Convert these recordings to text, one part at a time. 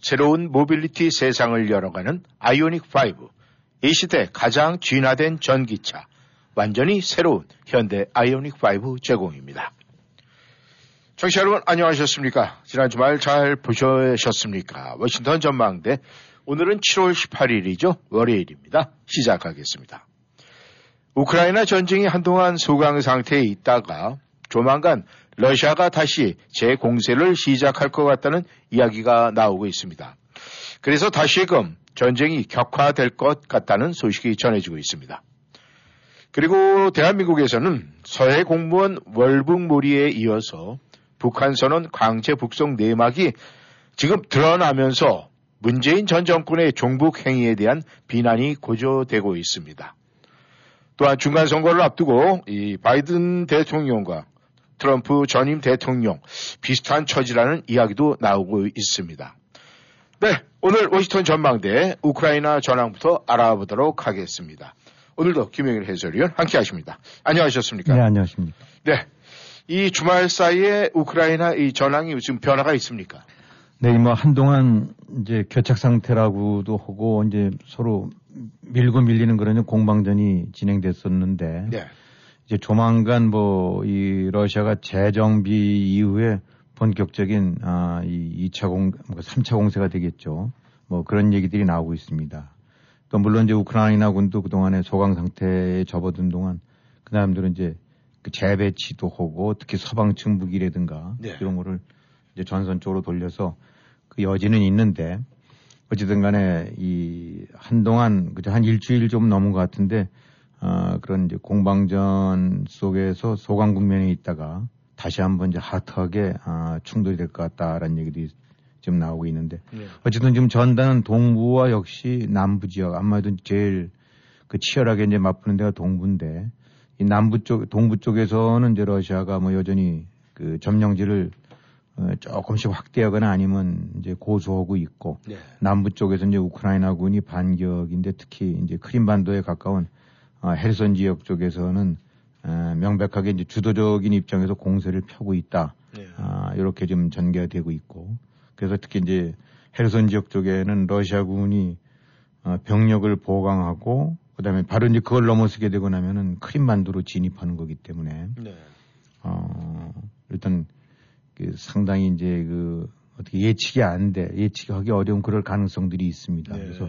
새로운 모빌리티 세상을 열어가는 아이오닉 5, 이 시대 가장 진화된 전기차, 완전히 새로운 현대 아이오닉 5 제공입니다. 청취자 여러분 안녕하셨습니까? 지난 주말 잘 보셨습니까? 워싱턴 전망대 오늘은 7월 18일이죠. 월요일입니다. 시작하겠습니다. 우크라이나 전쟁이 한동안 소강 상태에 있다가 조만간 러시아가 다시 재공세를 시작할 것 같다는 이야기가 나오고 있습니다. 그래서 다시금 전쟁이 격화될 것 같다는 소식이 전해지고 있습니다. 그리고 대한민국에서는 서해 공무원 월북몰이에 이어서 북한 선언 강제 북송 내막이 지금 드러나면서 문재인 전 정권의 종북 행위에 대한 비난이 고조되고 있습니다. 또한 중간 선거를 앞두고 이 바이든 대통령과 트럼프 전임 대통령 비슷한 처지라는 이야기도 나오고 있습니다. 네, 오늘 워싱턴 전망대 우크라이나 전황부터 알아보도록 하겠습니다. 오늘도 김영일 해설위원 함께 하십니다. 안녕하셨습니까? 네, 안녕하십니까. 네. 이 주말 사이에 우크라이나 이 전황이 지금 변화가 있습니까? 네, 뭐 한동안 이제 교착 상태라고도 하고 이제 서로 밀고 밀리는 그런 공방전이 진행됐었는데 네. 이제 조만간 뭐 이 러시아가 재정비 이후에 본격적인 아, 이 2차 공, 3차 뭐 공세가 되겠죠. 뭐 그런 얘기들이 나오고 있습니다. 또 물론 이제 우크라이나 군도 그동안에 소강 상태에 접어든 동안 그 사람들은 이제 그 재배치도 하고 특히 서방층 무기라든가 네. 이런 거를 이제 전선 쪽으로 돌려서 그 여지는 있는데 어쨌든 간에 이 한동안 그저 한 일주일 좀 넘은 것 같은데 어, 그런 이제 공방전 속에서 소강 국면에 있다가 다시 한번 이제 하트하게 아, 충돌이 될 것 같다라는 얘기들이 지금 나오고 있는데 네. 어쨌든 지금 전단은 동부와 역시 남부 지역 아마도 제일 그 치열하게 이제 맞붙는 데가 동부인데 이 남부 쪽 동부 쪽에서는 이제 러시아가 뭐 여전히 그 점령지를 어, 조금씩 확대하거나 아니면 이제 고수하고 있고 네. 남부 쪽에서 이제 우크라이나군이 반격인데 특히 이제 크림반도에 가까운 어, 헤르선 지역 쪽에서는 어, 명백하게 이제 주도적인 입장에서 공세를 펴고 있다. 네. 아, 이렇게 좀 전개가 되고 있고 그래서 특히 이제 헤르선 지역 쪽에는 러시아군이 어, 병력을 보강하고 그다음에 바로 이제 그걸 넘어서게 되고 나면은 크림반도로 진입하는 거기 때문에 네. 어, 일단 그 상당히 이제 그 어떻게 예측이 안 돼, 예측하기 어려운 그럴 가능성들이 있습니다. 네. 그래서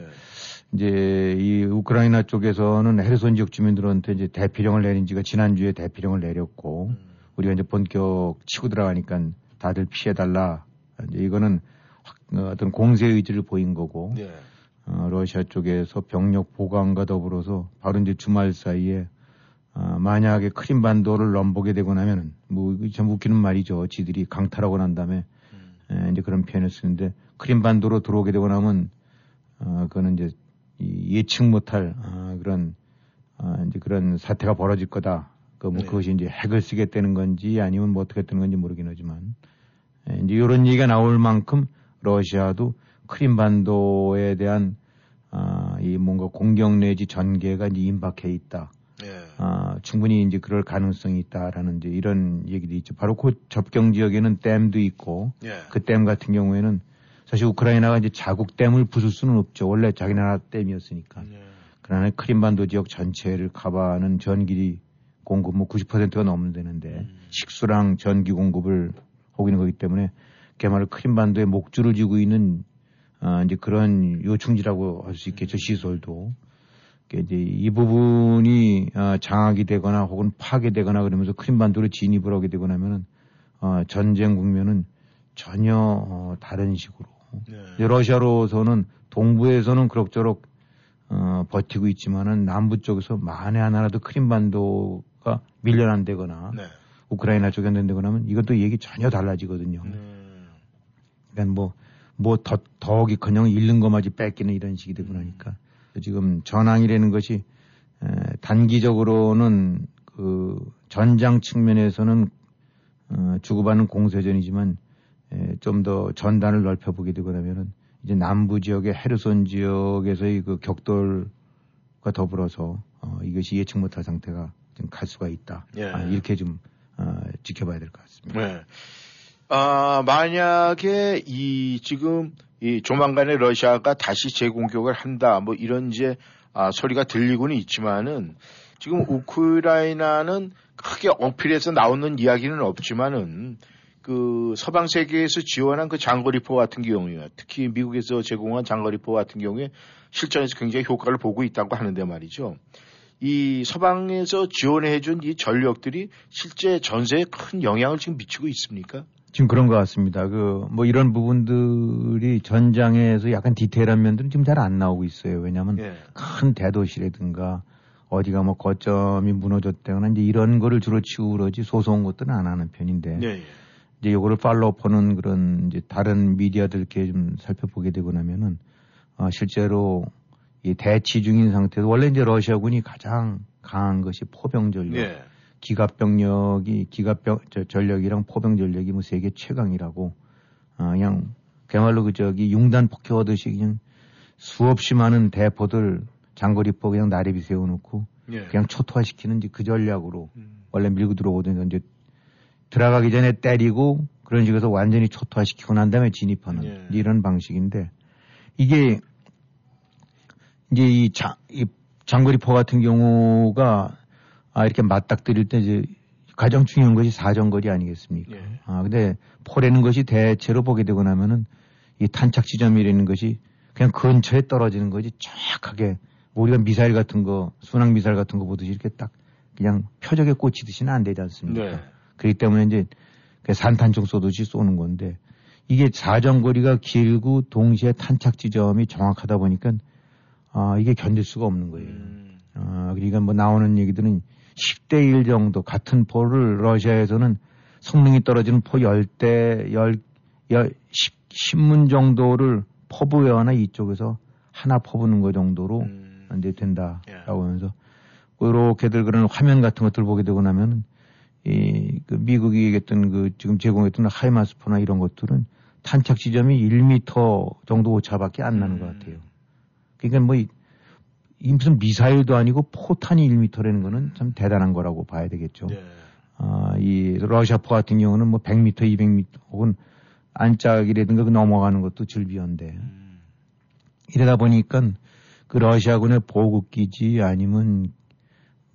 이제 이 우크라이나 쪽에서는 헤르손 지역 주민들한테 이제 대피령을 내린 지가 지난주에 대피령을 내렸고 음. 우리가 이제 본격 치고 들어가니까 다들 피해달라. 이제 이거는 어, 어떤 공세 의지를 보인 거고 네. 어, 러시아 쪽에서 병력 보강과 더불어서 바로 이제 주말 사이에 어, 만약에 크림반도를 넘보게 되고 나면은 뭐참 웃기는 말이죠. 지들이 강탈하고 난 다음에 음. 에, 이제 그런 표현을 쓰는데 크림반도로 들어오게 되고 나면 어, 그거는 이제 예측 못할 어, 그런 어, 이제 그런 사태가 벌어질 거다. 그뭐 네. 그것이 이제 핵을 쓰겠다는 건지 아니면 뭐 어떻게 되는 건지 모르긴 하지만 에, 이제 이런 얘기가 나올 만큼 러시아도 크림반도에 대한 아, 이 뭔가 공격 내지 전개가 이제 임박해 있다. 예. 아, 충분히 이제 그럴 가능성이 있다라는 이제 이런 얘기도 있죠. 바로 그 접경 지역에는 댐도 있고 예. 그댐 같은 경우에는 사실 우크라이나가 이제 자국 댐을 부술 수는 없죠. 원래 자기 나라 댐이었으니까. 네. 그러나 크림반도 지역 전체를 커버하는 전기 공급 뭐 90%가 넘는 되는데 음. 식수랑 전기 공급을 하고 있는 거기 때문에 개말을 크림반도에 목줄을 쥐고 있는 어, 이제 그런 요충지라고 할 수 있겠죠. 음. 시설도. 이제 이 부분이 어, 장악이 되거나 혹은 파괴되거나 그러면서 크림반도로 진입을 하게 되고 나면은 어, 전쟁 국면은 전혀 어, 다른 식으로 네. 러시아로서는 동부에서는 그럭저럭 어, 버티고 있지만은 남부 쪽에서 만에 하나라도 크림반도가 밀려난다거나 네. 우크라이나 쪽에 된다거나 하면 이것도 얘기 전혀 달라지거든요. 음. 그러니까 뭐 뭐 더, 더욱이커녕 잃는 것마저 뺏기는 이런 식이 되고 나니까 지금 전황이라는 것이 에, 단기적으로는 그 전장 측면에서는 어, 주고받는 공세전이지만 좀 더 전단을 넓혀보게 되고 나면은 이제 남부 지역의 헤르손 지역에서의 그 격돌과 더불어서 어, 이것이 예측 못할 상태가 좀 갈 수가 있다. 예. 아, 이렇게 좀 어, 지켜봐야 될 것 같습니다. 네. 아, 만약에 이 지금 이 조만간에 러시아가 다시 재공격을 한다 뭐 이런 이제 아, 소리가 들리고는 있지만은 지금 우크라이나는 크게 어필해서 나오는 이야기는 없지만은 그 서방 세계에서 지원한 그 장거리포 같은 경우에 특히 미국에서 제공한 장거리포 같은 경우에 실전에서 굉장히 효과를 보고 있다고 하는데 말이죠. 이 서방에서 지원해준 이 전력들이 실제 전세에 큰 영향을 지금 미치고 있습니까? 지금 그런 것 같습니다. 그, 뭐 이런 부분들이 전장에서 약간 디테일한 면들은 지금 잘 안 나오고 있어요. 왜냐하면 예. 큰 대도시라든가 어디가 뭐 거점이 무너졌다거나 이제 이런 거를 주로 치우러지 소소한 것들은 안 하는 편인데. 예, 예. 이제 요거를 팔로우퍼는 그런 이제 다른 미디어들 이렇게 좀 살펴보게 되고 나면은 어, 실제로 이 대치 중인 상태에서 원래 이제 러시아군이 가장 강한 것이 포병 전력, 예. 기갑 병력이 기갑 병 전력이랑 포병 전력이 뭐 세계 최강이라고 어, 그냥 그야말로 그 저기 융단 폭격하듯이 그냥 수없이 많은 대포들 장거리포 그냥 나래비 세워놓고 예. 그냥 초토화시키는 이제 그 전략으로 음. 원래 밀고 들어오던 이제 들어가기 전에 때리고 그런 식으로 완전히 초토화시키고 난 다음에 진입하는 예. 이런 방식인데 이게 이제 이, 자, 이 장거리포 같은 경우가 아, 이렇게 맞닥뜨릴 때 이제 가장 중요한 것이 사정거리 아니겠습니까? 예. 아, 근데 포라는 것이 대체로 보게 되고 나면은 이 탄착 지점이라는 것이 그냥 근처에 떨어지는 것이 정확하게 우리가 미사일 같은 거, 순항 미사일 같은 거 보듯이 이렇게 딱 그냥 표적에 꽂히듯이는 안 되지 않습니까? 네. 그렇기 때문에 이제 산탄총 쏘듯이 쏘는 건데 이게 사정거리가 길고 동시에 탄착 지점이 정확하다 보니까 아, 이게 견딜 수가 없는 거예요. 음. 아, 그러니까 뭐 나오는 얘기들은 10대 1 정도 같은 포를 러시아에서는 성능이 떨어지는 포 10대, 10, 10, 10문 정도를 퍼부여하나 이쪽에서 하나 퍼부는 거 정도로 음. 이제 된다라고 예. 하면서 이렇게들 그런 화면 같은 것들 보게 되고 나면 이, 그 미국이 얘기했던 그 지금 제공했던 하이마스포나 이런 것들은 탄착 지점이 1미터 정도 오차밖에 안 나는 음. 것 같아요. 그러니까 뭐, 이, 무슨 미사일도 아니고 포탄이 1미터라는 거는 참 대단한 거라고 봐야 되겠죠. 네. 아, 이 러시아포 같은 경우는 뭐 100m, 200m 혹은 안짝이라든가 그 넘어가는 것도 즐비한데 음. 이러다 보니까 그 러시아군의 보급기지 아니면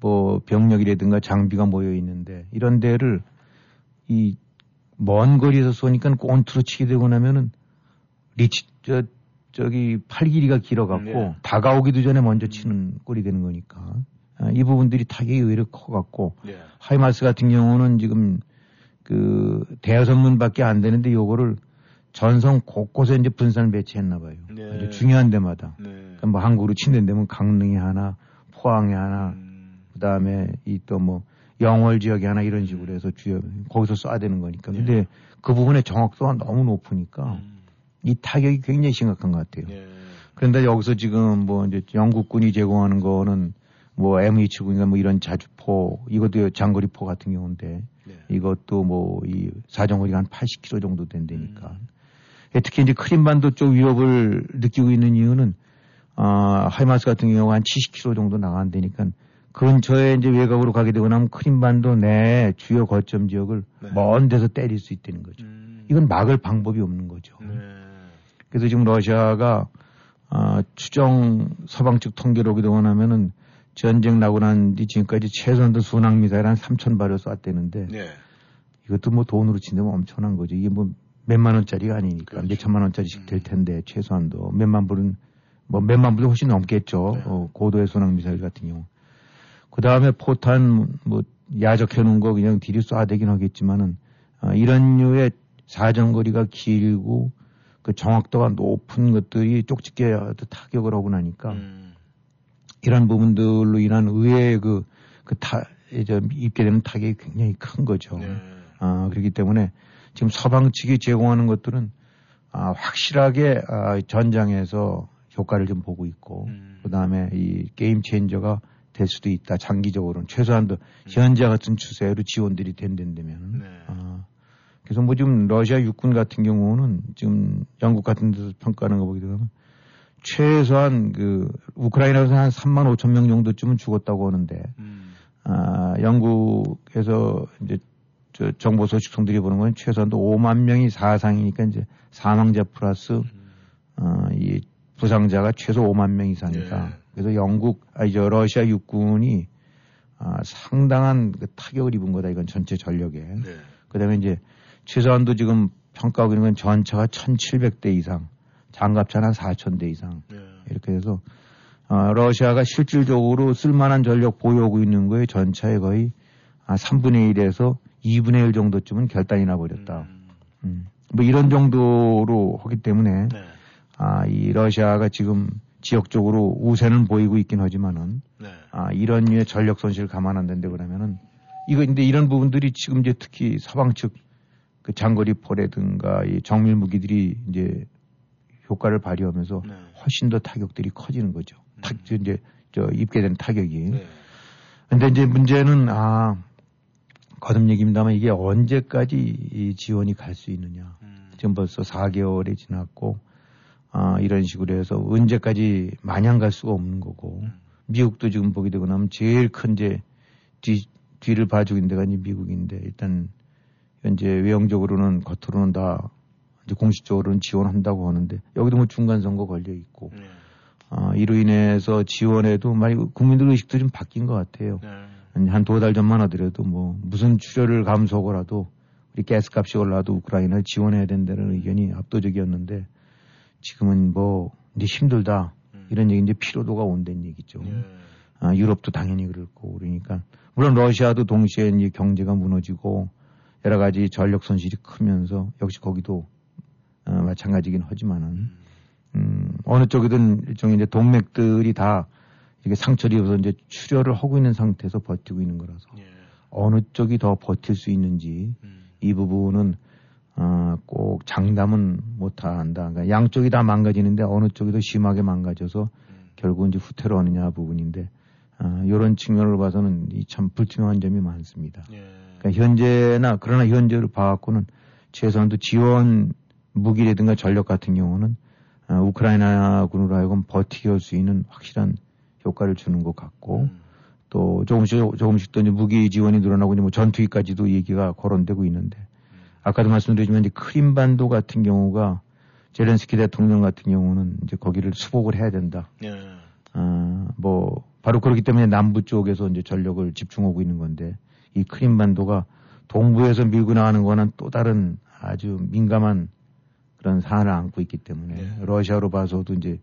뭐 병력이라든가 장비가 모여 있는데 이런 데를 이 먼 거리에서 쏘니까 꼰투로 치게 되고 나면은 리치 저 저기 팔 길이가 길어갖고 네. 다가오기도 전에 먼저 치는 꼴이 되는 거니까 아, 이 부분들이 타격이 의외로 커갖고 네. 하이마스 같은 경우는 지금 그 대여선문밖에 안 되는데 요거를 전성 곳곳에 이제 분산 배치했나 봐요. 네. 아주 중요한 데마다. 네. 그러니까 뭐 한국으로 친는 데면 강릉이 하나, 포항이 하나, 음. 그 다음에 이 또 뭐 영월 지역이 하나 이런 식으로 해서 주요 거기서 쏴야 되는 거니까. 근데 네. 그 부분의 정확도가 너무 높으니까 음. 이 타격이 굉장히 심각한 것 같아요. 예. 그런데 여기서 지금 뭐 이제 영국군이 제공하는 거는 뭐 M279인가 뭐 이런 자주포 이것도 장거리포 같은 경우인데 네. 이것도 뭐 이 사정거리가 한 80km 정도 된다니까. 음. 예, 특히 이제 크림반도 쪽 위협을 느끼고 있는 이유는 아, 하이마스 같은 경우가 한 70km 정도 나간다니까 근처에 이제 외곽으로 가게 되고 나면 크림반도 내 주요 거점 지역을 네. 먼 데서 때릴 수 있다는 거죠. 음. 이건 막을 방법이 없는 거죠. 네. 그래서 지금 러시아가 어, 추정 서방 측 통계로 오기도 원하면은 전쟁 나고 난 뒤 지금까지 최소한도 순항 미사일 한 3천 발을 쐈대는데 네. 이것도 뭐 돈으로 친다면 엄청난 거죠. 이게 뭐 몇만 원짜리가 아니니까 그렇죠. 몇천만 원짜리씩 음. 될 텐데 최소한도 몇만 불은 뭐 몇만 불이 훨씬 넘겠죠. 네. 어, 고도의 순항 미사일 같은 경우. 그 다음에 포탄 뭐 야적해 놓은 거 그냥 뒤로 쏴대긴 하겠지만은 어, 이런 류의 사정거리가 길고 그 정확도가 높은 것들이 쪽집게 타격을 하고 나니까 음. 이런 부분들로 인한 의외의 그, 그 타, 이제 입게 되는 타격이 굉장히 큰 거죠. 네. 아, 그렇기 때문에 지금 서방 측이 제공하는 것들은 아, 확실하게 아, 전장에서 효과를 좀 보고 있고 음. 그 다음에 이 게임 체인저가 될 수도 있다. 장기적으로는 최소한도 음. 현재 같은 추세로 지원들이 된다면. 네. 아, 그래서 뭐 지금 러시아 육군 같은 경우는 지금 영국 같은 데서 평가하는 거 보게 되면 최소한 그 우크라이나에서 한 3만 5천 명 정도쯤은 죽었다고 하는데 음. 아, 영국에서 이제 저 정보 소식통들이 보는 건 최소한도 5만 명이 사상이니까 이제 사망자 플러스 음. 어, 이 부상자가 최소 5만 명 이상이다. 예. 그래서 영국, 아니 저 러시아 육군이 아, 상당한 그 타격을 입은 거다. 이건 전체 전력에. 네. 그 다음에 이제 최소한도 지금 평가하고 있는 건 전차가 1,700대 이상, 장갑차는 4,000대 이상 네. 이렇게 해서 어, 러시아가 실질적으로 쓸만한 전력 보유하고 있는 거에 전차의 거의 아, 3분의 1에서 2분의 1 정도쯤은 결단이 나버렸다. 음. 음. 뭐 이런 정도로 하기 때문에 네. 아, 이 러시아가 지금 지역적으로 우세는 보이고 있긴 하지만은 네. 아, 이런 류의 전력 손실을 감안 안 된다 그러면은 이거 근데 이런 부분들이 지금 이제 특히 서방 측 그 장거리 포라든가 이 정밀 무기들이 이제 효과를 발휘하면서 네. 훨씬 더 타격들이 커지는 거죠. 음. 타, 이제 저 입게 된 타격이. 네. 근데 이제 문제는 아 거듭 얘기입니다만 이게 언제까지 이 지원이 갈 수 있느냐. 음. 지금 벌써 4개월이 지났고 아, 이런 식으로 해서 언제까지 마냥 갈 수가 없는 거고 음. 미국도 지금 보게 되고 나면 제일 큰 이제 뒤, 뒤를 봐주고 있는 데가 이제 미국인데 일단 현재 외형적으로는 겉으로는 다 이제 공식적으로는 지원한다고 하는데 여기도 뭐 중간 선거 걸려 있고 네. 아, 이로 인해서 지원에도 많이 국민들 의식도 좀 바뀐 것 같아요. 네. 한두 달 전만 하더라도 뭐 무슨 출혈을 감소하고라도 우리 가스값이 올라도 우크라이나를 지원해야 된다는 의견이 압도적이었는데 지금은 뭐 이제 힘들다 음. 이런 얘기 이제 피로도가 온다는 얘기죠. 예. 아, 유럽도 당연히 그렇고 그러니까 물론 러시아도 동시에 이제 경제가 무너지고 여러 가지 전력 손실이 크면서 역시 거기도 어, 마찬가지긴 하지만은 음. 음, 어느 쪽이든 일종의 이제 동맥들이 다 이게 상처를 입어서 이제 출혈을 하고 있는 상태에서 버티고 있는 거라서 예. 어느 쪽이 더 버틸 수 있는지 음. 이 부분은 어, 꼭 장담은 못 한다. 그러니까 양쪽이 다 망가지는데 어느 쪽이 더 심하게 망가져서 음. 결국 이제 후퇴로 하느냐 부분인데 어, 이런 측면으로 봐서는 참 불투명한 점이 많습니다. 예. 그러니까 현재나 그러나 현재를 봐갖고는 최소한도 지원 무기라든가 전력 같은 경우는 어, 우크라이나군으로 하여금 버티게 할 수 있는 확실한 효과를 주는 것 같고 음. 또 조금씩 조금씩 또 이제 무기 지원이 늘어나고 이제 뭐 전투기까지도 얘기가 거론되고 있는데 아까도 말씀드렸지만 이제 크림반도 같은 경우가 제렌스키 대통령 같은 경우는 이제 거기를 수복을 해야 된다. 예. 아, 뭐 바로 그렇기 때문에 남부 쪽에서 이제 전력을 집중하고 있는 건데 이 크림반도가 동부에서 밀고 나가는 거는 또 다른 아주 민감한 그런 사안을 안고 있기 때문에 예. 러시아로 봐서도 이제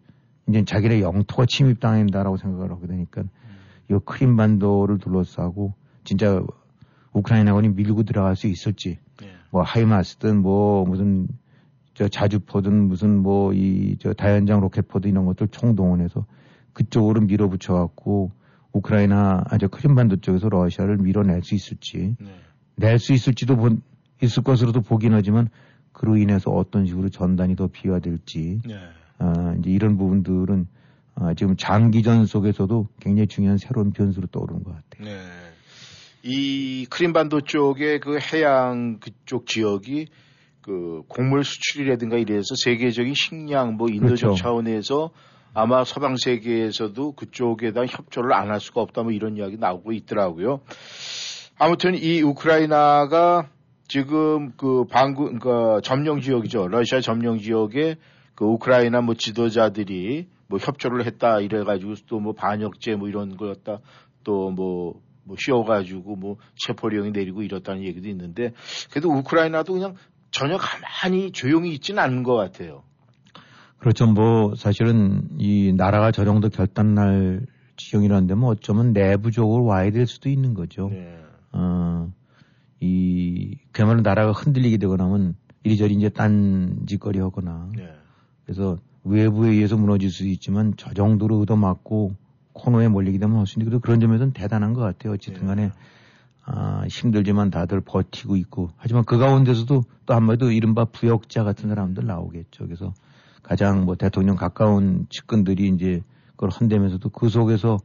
이제 자기네 영토가 침입당한다라고 생각을 하게 되니까 음. 이 크림반도를 둘러싸고 진짜 우크라이나군이 밀고 들어갈 수 있을지 뭐 하이마스든 뭐 무슨 저 자주포든 무슨 뭐 이 저 다연장 로켓포든 이런 것들 총동원해서 그쪽으로 밀어붙여 갖고 우크라이나 아, 저 크림반도 쪽에서 러시아를 밀어낼 수 있을지 네. 낼수 있을지도 본, 있을 것으로도 보긴 하지만 그로 인해서 어떤 식으로 전단이 더 비화될지 네. 아, 이제 이런 부분들은 아, 지금 장기전 속에서도 굉장히 중요한 새로운 변수로 떠오르는 것 같아요. 네. 이 크림반도 쪽의 그 해양 그쪽 지역이 그 곡물 수출이라든가 이래서 세계적인 식량 뭐 인도적 그렇죠. 차원에서 아마 서방 세계에서도 그쪽에다 협조를 안 할 수가 없다 뭐 이런 이야기 나오고 있더라고요. 아무튼 이 우크라이나가 지금 그 방구 그 점령 지역이죠. 러시아 점령 지역에 그 우크라이나 뭐 지도자들이 뭐 협조를 했다 이래 가지고 또 뭐 반역죄 뭐 이런 거였다 또 뭐 뭐 쉬어가지고 뭐 체포령이 내리고 이렇다는 얘기도 있는데 그래도 우크라이나도 그냥 전혀 가만히 조용히 있지는 않는 것 같아요. 그렇죠. 뭐 사실은 이 나라가 저 정도 결단 날 지경이라는데 뭐 어쩌면 내부적으로 와야 될 수도 있는 거죠. 네. 어, 이 그야말로 나라가 흔들리게 되거나 하면 이리저리 이제 딴짓거리 하거나 네. 그래서 외부에 의해서 무너질 수 있지만 저 정도로 얻어맞고 코너에 몰리게 되면 할 수 있는데 그런 점에서는 대단한 것 같아요. 어쨌든 간에 네. 아, 힘들지만 다들 버티고 있고 하지만 그 가운데서도 또 한마디로 이른바 부역자 같은 사람들 나오겠죠. 그래서 가장 뭐 대통령 가까운 측근들이 이제 그걸 헌대면서도 그 속에서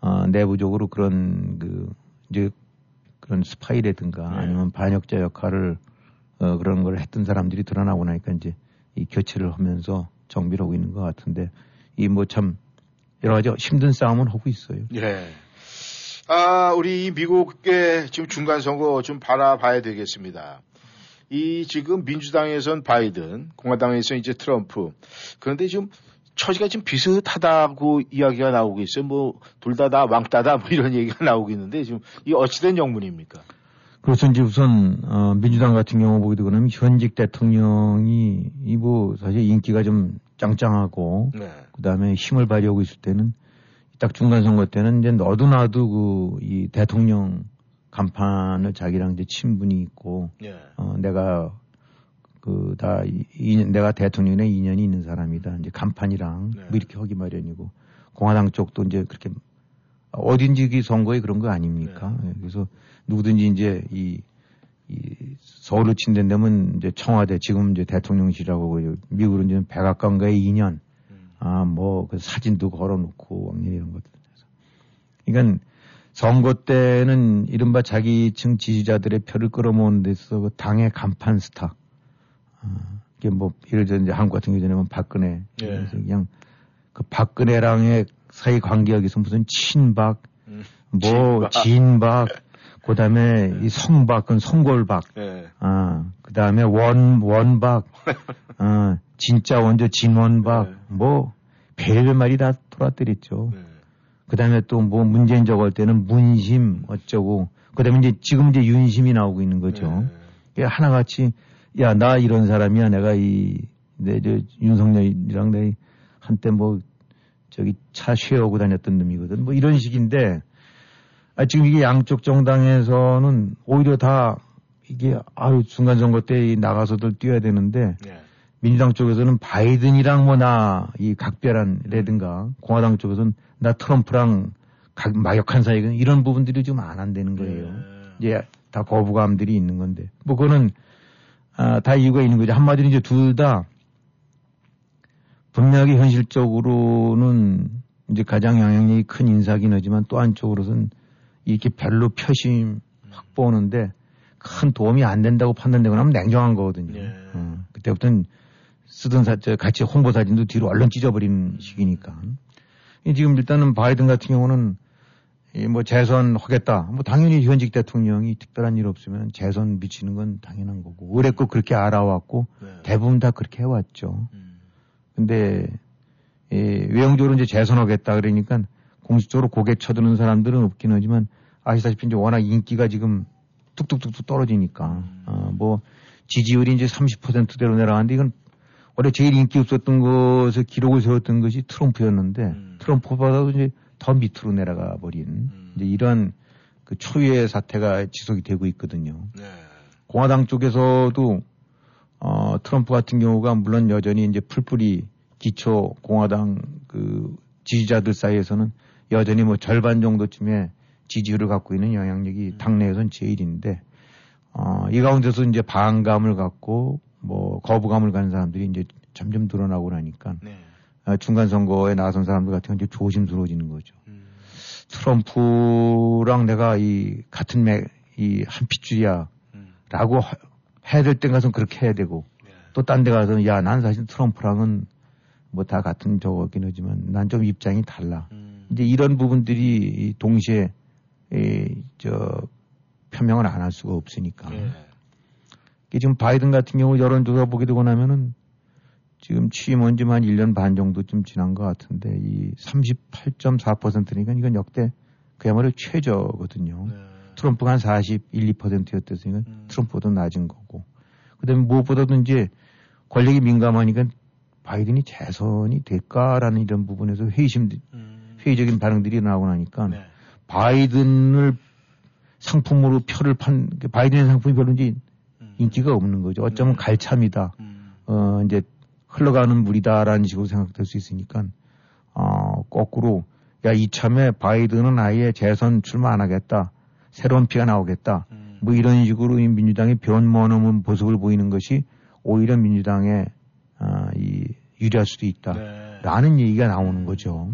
어, 내부적으로 그런 그 이제 그런 스파이라든가 네. 아니면 반역자 역할을 어, 그런 걸 했던 사람들이 드러나고 나니까 이제 이 교체를 하면서 정비를 하고 있는 것 같은데 이 뭐 참 여러 가지 힘든 싸움은 하고 있어요. 네. 아, 우리 미국의 지금 중간 선거 좀 바라봐야 되겠습니다. 이 지금 민주당에선 바이든, 공화당에서 이제 트럼프. 그런데 지금 처지가 지금 비슷하다고 이야기가 나오고 있어요. 뭐, 둘 다 다 왕따다 뭐 이런 얘기가 나오고 있는데 지금 이 어찌된 영문입니까? 그렇죠. 이제 우선, 어, 민주당 같은 경우 보게 되고 나면 현직 대통령이 이 뭐 사실 인기가 좀 짱짱하고 네. 그 다음에 힘을 발휘하고 있을 때는 딱 중간 선거 때는 이제 너도 나도 그 이 대통령 간판을 자기랑 이제 친분이 있고 예. 어 내가 그다 내가 대통령의 인연이 있는 사람이다. 이제 간판이랑 네. 뭐 이렇게 하기 마련이고 공화당 쪽도 이제 그렇게 어딘지 선거에 그런 거 아닙니까? 네. 예, 그래서 누구든지 이제 이, 이 서울로 친댄다면 이제 청와대 지금 이제 대통령실하고 미국으로 이제 백악관과의 인연 아, 뭐, 그 사진도 걸어놓고, 왕년 이런 것들. 그러니까 선거 때는 이른바 자기층 지지자들의 표를 끌어모으는 데서 그 당의 간판 스타. 아, 이게 뭐, 예를 들어 이제 한국 같은 경우에는 박근혜. 예. 그래서 그냥 그 박근혜랑의 사이 관계여기서 무슨 친박, 음, 뭐, 진박, 그 다음에 이 성박은 성골박. 예. 아, 그 다음에 원, 원박. 아, 진짜 원조 진원박. 예. 뭐, 별별 말이 다 돌아뜨렸죠. 네. 그 다음에 또 뭐 문재인 저거 할 때는 문심 어쩌고. 그 다음에 이제 지금 이제 윤심이 나오고 있는 거죠. 네. 하나같이 야, 나 이런 사람이야. 내가 이, 내, 저, 윤석열이랑 내 한때 뭐 저기 차 쉬어오고 다녔던 놈이거든. 뭐 이런 식인데 아, 지금 이게 양쪽 정당에서는 오히려 다 이게 아유 중간 선거 때 나가서들 뛰어야 되는데 네. 민주당 쪽에서는 바이든이랑 뭐 나 이 각별한라든가 공화당 쪽에서는 나 트럼프랑 각, 막역한 사이 이런 부분들이 좀 안 한다는 거예요. 네. 이제 다 거부감들이 있는 건데 뭐 그거는 아, 다 이유가 있는 거죠. 한마디로 이제 둘 다 분명히 현실적으로는 이제 가장 영향력이 큰 인사긴 하지만 또 한쪽으로는 이렇게 별로 표심 확보하는데 큰 도움이 안 된다고 판단되거나 하면 냉정한 거거든요. 네. 어, 그때부터는 쓰던 사, 같이 홍보 사진도 뒤로 얼른 찢어버리는 시기니까. 지금 일단은 바이든 같은 경우는 뭐 재선 하겠다. 뭐 당연히 현직 대통령이 특별한 일 없으면 재선 미치는 건 당연한 거고. 의뢰껏 그렇게 알아왔고 네. 대부분 다 그렇게 해왔죠. 음. 근데 예, 외형적으로 이제 재선하겠다 그러니까 공식적으로 고개 쳐드는 사람들은 없긴 하지만 아시다시피 이제 워낙 인기가 지금 뚝뚝뚝뚝 떨어지니까 음. 어, 뭐 지지율이 이제 30%대로 내려가는데 이건 원래 제일 인기 없었던 것을 기록을 세웠던 것이 트럼프였는데 음. 트럼프보다도 이제 더 밑으로 내려가 버린 음. 이제 이런 그 초유의 사태가 지속이 되고 있거든요. 네. 공화당 쪽에서도 어, 트럼프 같은 경우가 물론 여전히 이제 풀뿌리 기초 공화당 그 지지자들 사이에서는 여전히 뭐 절반 정도쯤의 지지율을 갖고 있는 영향력이 음. 당내에선 제일인데 어, 이 가운데서 이제 반감을 갖고 뭐 거부감을 가는 사람들이 이제 점점 늘어나고 나니까 네. 아, 중간 선거에 나선 사람들 같은 경우 이제 조심스러워지는 거죠. 음. 트럼프랑 내가 이 같은 맥, 이한 핏줄이야라고 음. 해야 될때 가서 그렇게 해야 되고 네. 또딴 데 가서 야, 난 사실 트럼프랑은 뭐 다 같은 저거긴 하지만 난 좀 입장이 달라. 음. 이제 이런 부분들이 동시에 이, 저 표명을 안 할 수가 없으니까. 네. 지금 바이든 같은 경우 여론조사 보게 되고 나면은 지금 취임한 지만 1년 반 정도쯤 지난 것 같은데 이 38.4%니까 이건 역대 그야말로 최저거든요. 네. 트럼프가 한 41, 2%였댔으니까 음. 트럼프보다 낮은 거고. 그 다음에 무엇보다도 이제 권력이 민감하니까 바이든이 재선이 될까라는 이런 부분에서 회의심, 음. 회의적인 반응들이 나오고 나니까 네. 바이든을 상품으로 표를 판, 바이든의 상품이 별로 이제 인기가 없는 거죠. 어쩌면 음. 갈참이다. 음. 어, 이제 흘러가는 물이다라는 식으로 생각될 수 있으니까, 어, 거꾸로, 야, 이참에 바이든은 아예 재선 출마 안 하겠다. 새로운 피가 나오겠다. 음. 뭐 이런 식으로 민주당이 변모하는 모습을 보이는 것이 오히려 민주당에 아, 이 유리할 수도 있다라는 네. 얘기가 나오는 거죠.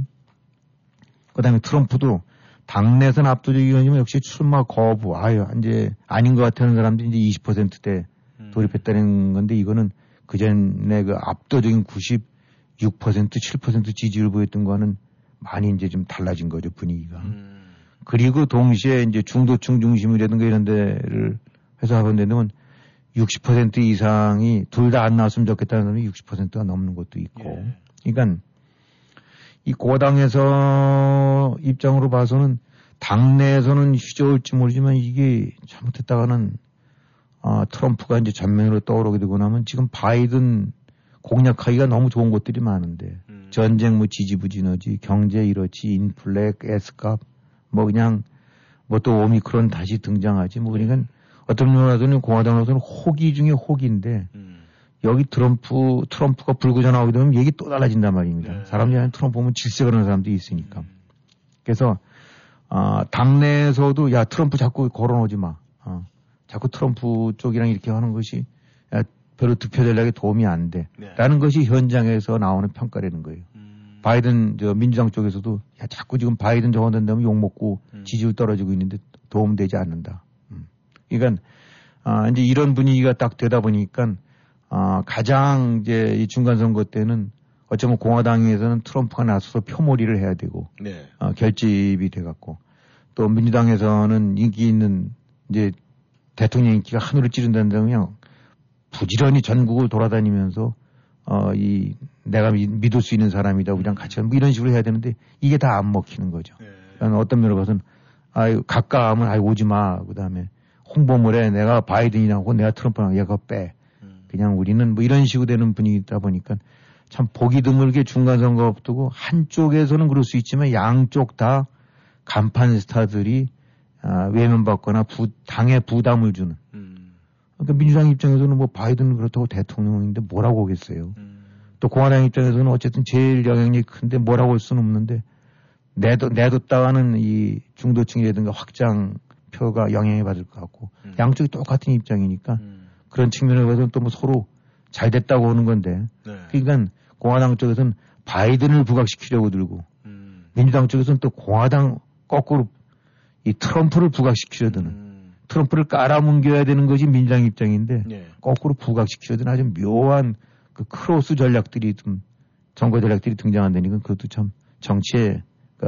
그 다음에 트럼프도 당내선 압도적이지만 역시 출마 거부 아유 이제 아닌 것 같다는 사람들이 이제 20%대 음. 돌입했다는 건데 이거는 그 전에 그 압도적인 96% 7% 지지를 보였던 거는 많이 이제 좀 달라진 거죠 분위기가. 음. 그리고 동시에 이제 중도층 중심이라든가 이런 데를 해서 하는 데는 60% 이상이 둘 다 안 나왔으면 좋겠다는 사람이 60%가 넘는 것도 있고. 예. 그러니까 이 고당에서 입장으로 봐서는 당내에서는 휘저을지 모르지만 이게 잘못했다가는 아, 트럼프가 이제 전면으로 떠오르게 되고 나면 지금 바이든 공략하기가 너무 좋은 것들이 많은데 음. 전쟁 뭐 지지부진하지 경제 이렇지 인플레 에스값 뭐 그냥 뭐 또 오미크론 다시 등장하지 뭐 그러니까 어떤 면으로는 공화당으로서는 호기 중에 호기인데 음. 여기 트럼프 트럼프가 불구전 나오게 되면 얘기 또 달라진단 말입니다. 네. 사람들이 트럼프 보면 질색 하는 사람도 있으니까. 음. 그래서 아, 당내에서도 야 트럼프 자꾸 거론하지 마. 어, 자꾸 트럼프 쪽이랑 이렇게 하는 것이 야, 별로 득표 전략에 도움이 안 돼. 네. 라는 것이 현장에서 나오는 평가라는 거예요. 음. 바이든 저 민주당 쪽에서도 야 자꾸 지금 바이든 저거 된다면 욕 먹고 음. 지지율 떨어지고 있는데 도움되지 않는다. 음. 그러니까 아, 이제 이런 분위기가 딱 되다 보니까 아, 가장 이제 이 중간 선거 때는 어쩌면 공화당에서는 트럼프가 나서서 표몰이를 해야 되고 네. 어, 결집이 돼갖고 또 민주당에서는 인기 있는 이제 대통령 인기가 하늘을 찌른다는 데 그냥 부지런히 전국을 돌아다니면서 어, 이 내가 믿을 수 있는 사람이다 우리랑 같이 뭐 이런 식으로 해야 되는데 이게 다 안 먹히는 거죠. 네. 어떤 면으로 봐서는 아유 가까우면 아유 오지 마 그다음에 홍보물에 내가 바이든이라고 내가 트럼프랑 얘가 빼 음. 그냥 우리는 뭐 이런 식으로 되는 분위기다 보니까 참 보기 드물게 중간 선거 앞두고 한쪽에서는 그럴 수 있지만 양쪽 다 간판 스타들이 아, 외면받거나 부, 당에 부담을 주는. 음. 그러니까 민주당 입장에서는 뭐 바이든 그렇다고 대통령인데 뭐라고 하겠어요. 음. 또 공화당 입장에서는 어쨌든 제일 영향력이 큰데 뭐라고 할 수는 없는데 내도 내뒀다가는 이 중도층이라든가 확장 표가 영향을 받을 것 같고 음. 양쪽이 똑같은 입장이니까 음. 그런 측면을 봐서는 또뭐 서로 잘 됐다고 하는 건데 네. 그러니까 공화당 쪽에서는 바이든을 부각시키려고 들고 음. 민주당 쪽에서는 또 공화당 거꾸로 이 트럼프를 부각시키려 드는 음. 트럼프를 깔아뭉개야 되는 것이 민주당 입장인데 네. 거꾸로 부각시키려 드는 아주 묘한 그 크로스 전략들이 좀 선거 전략들이 등장한다니까 그것도 참 정치의 그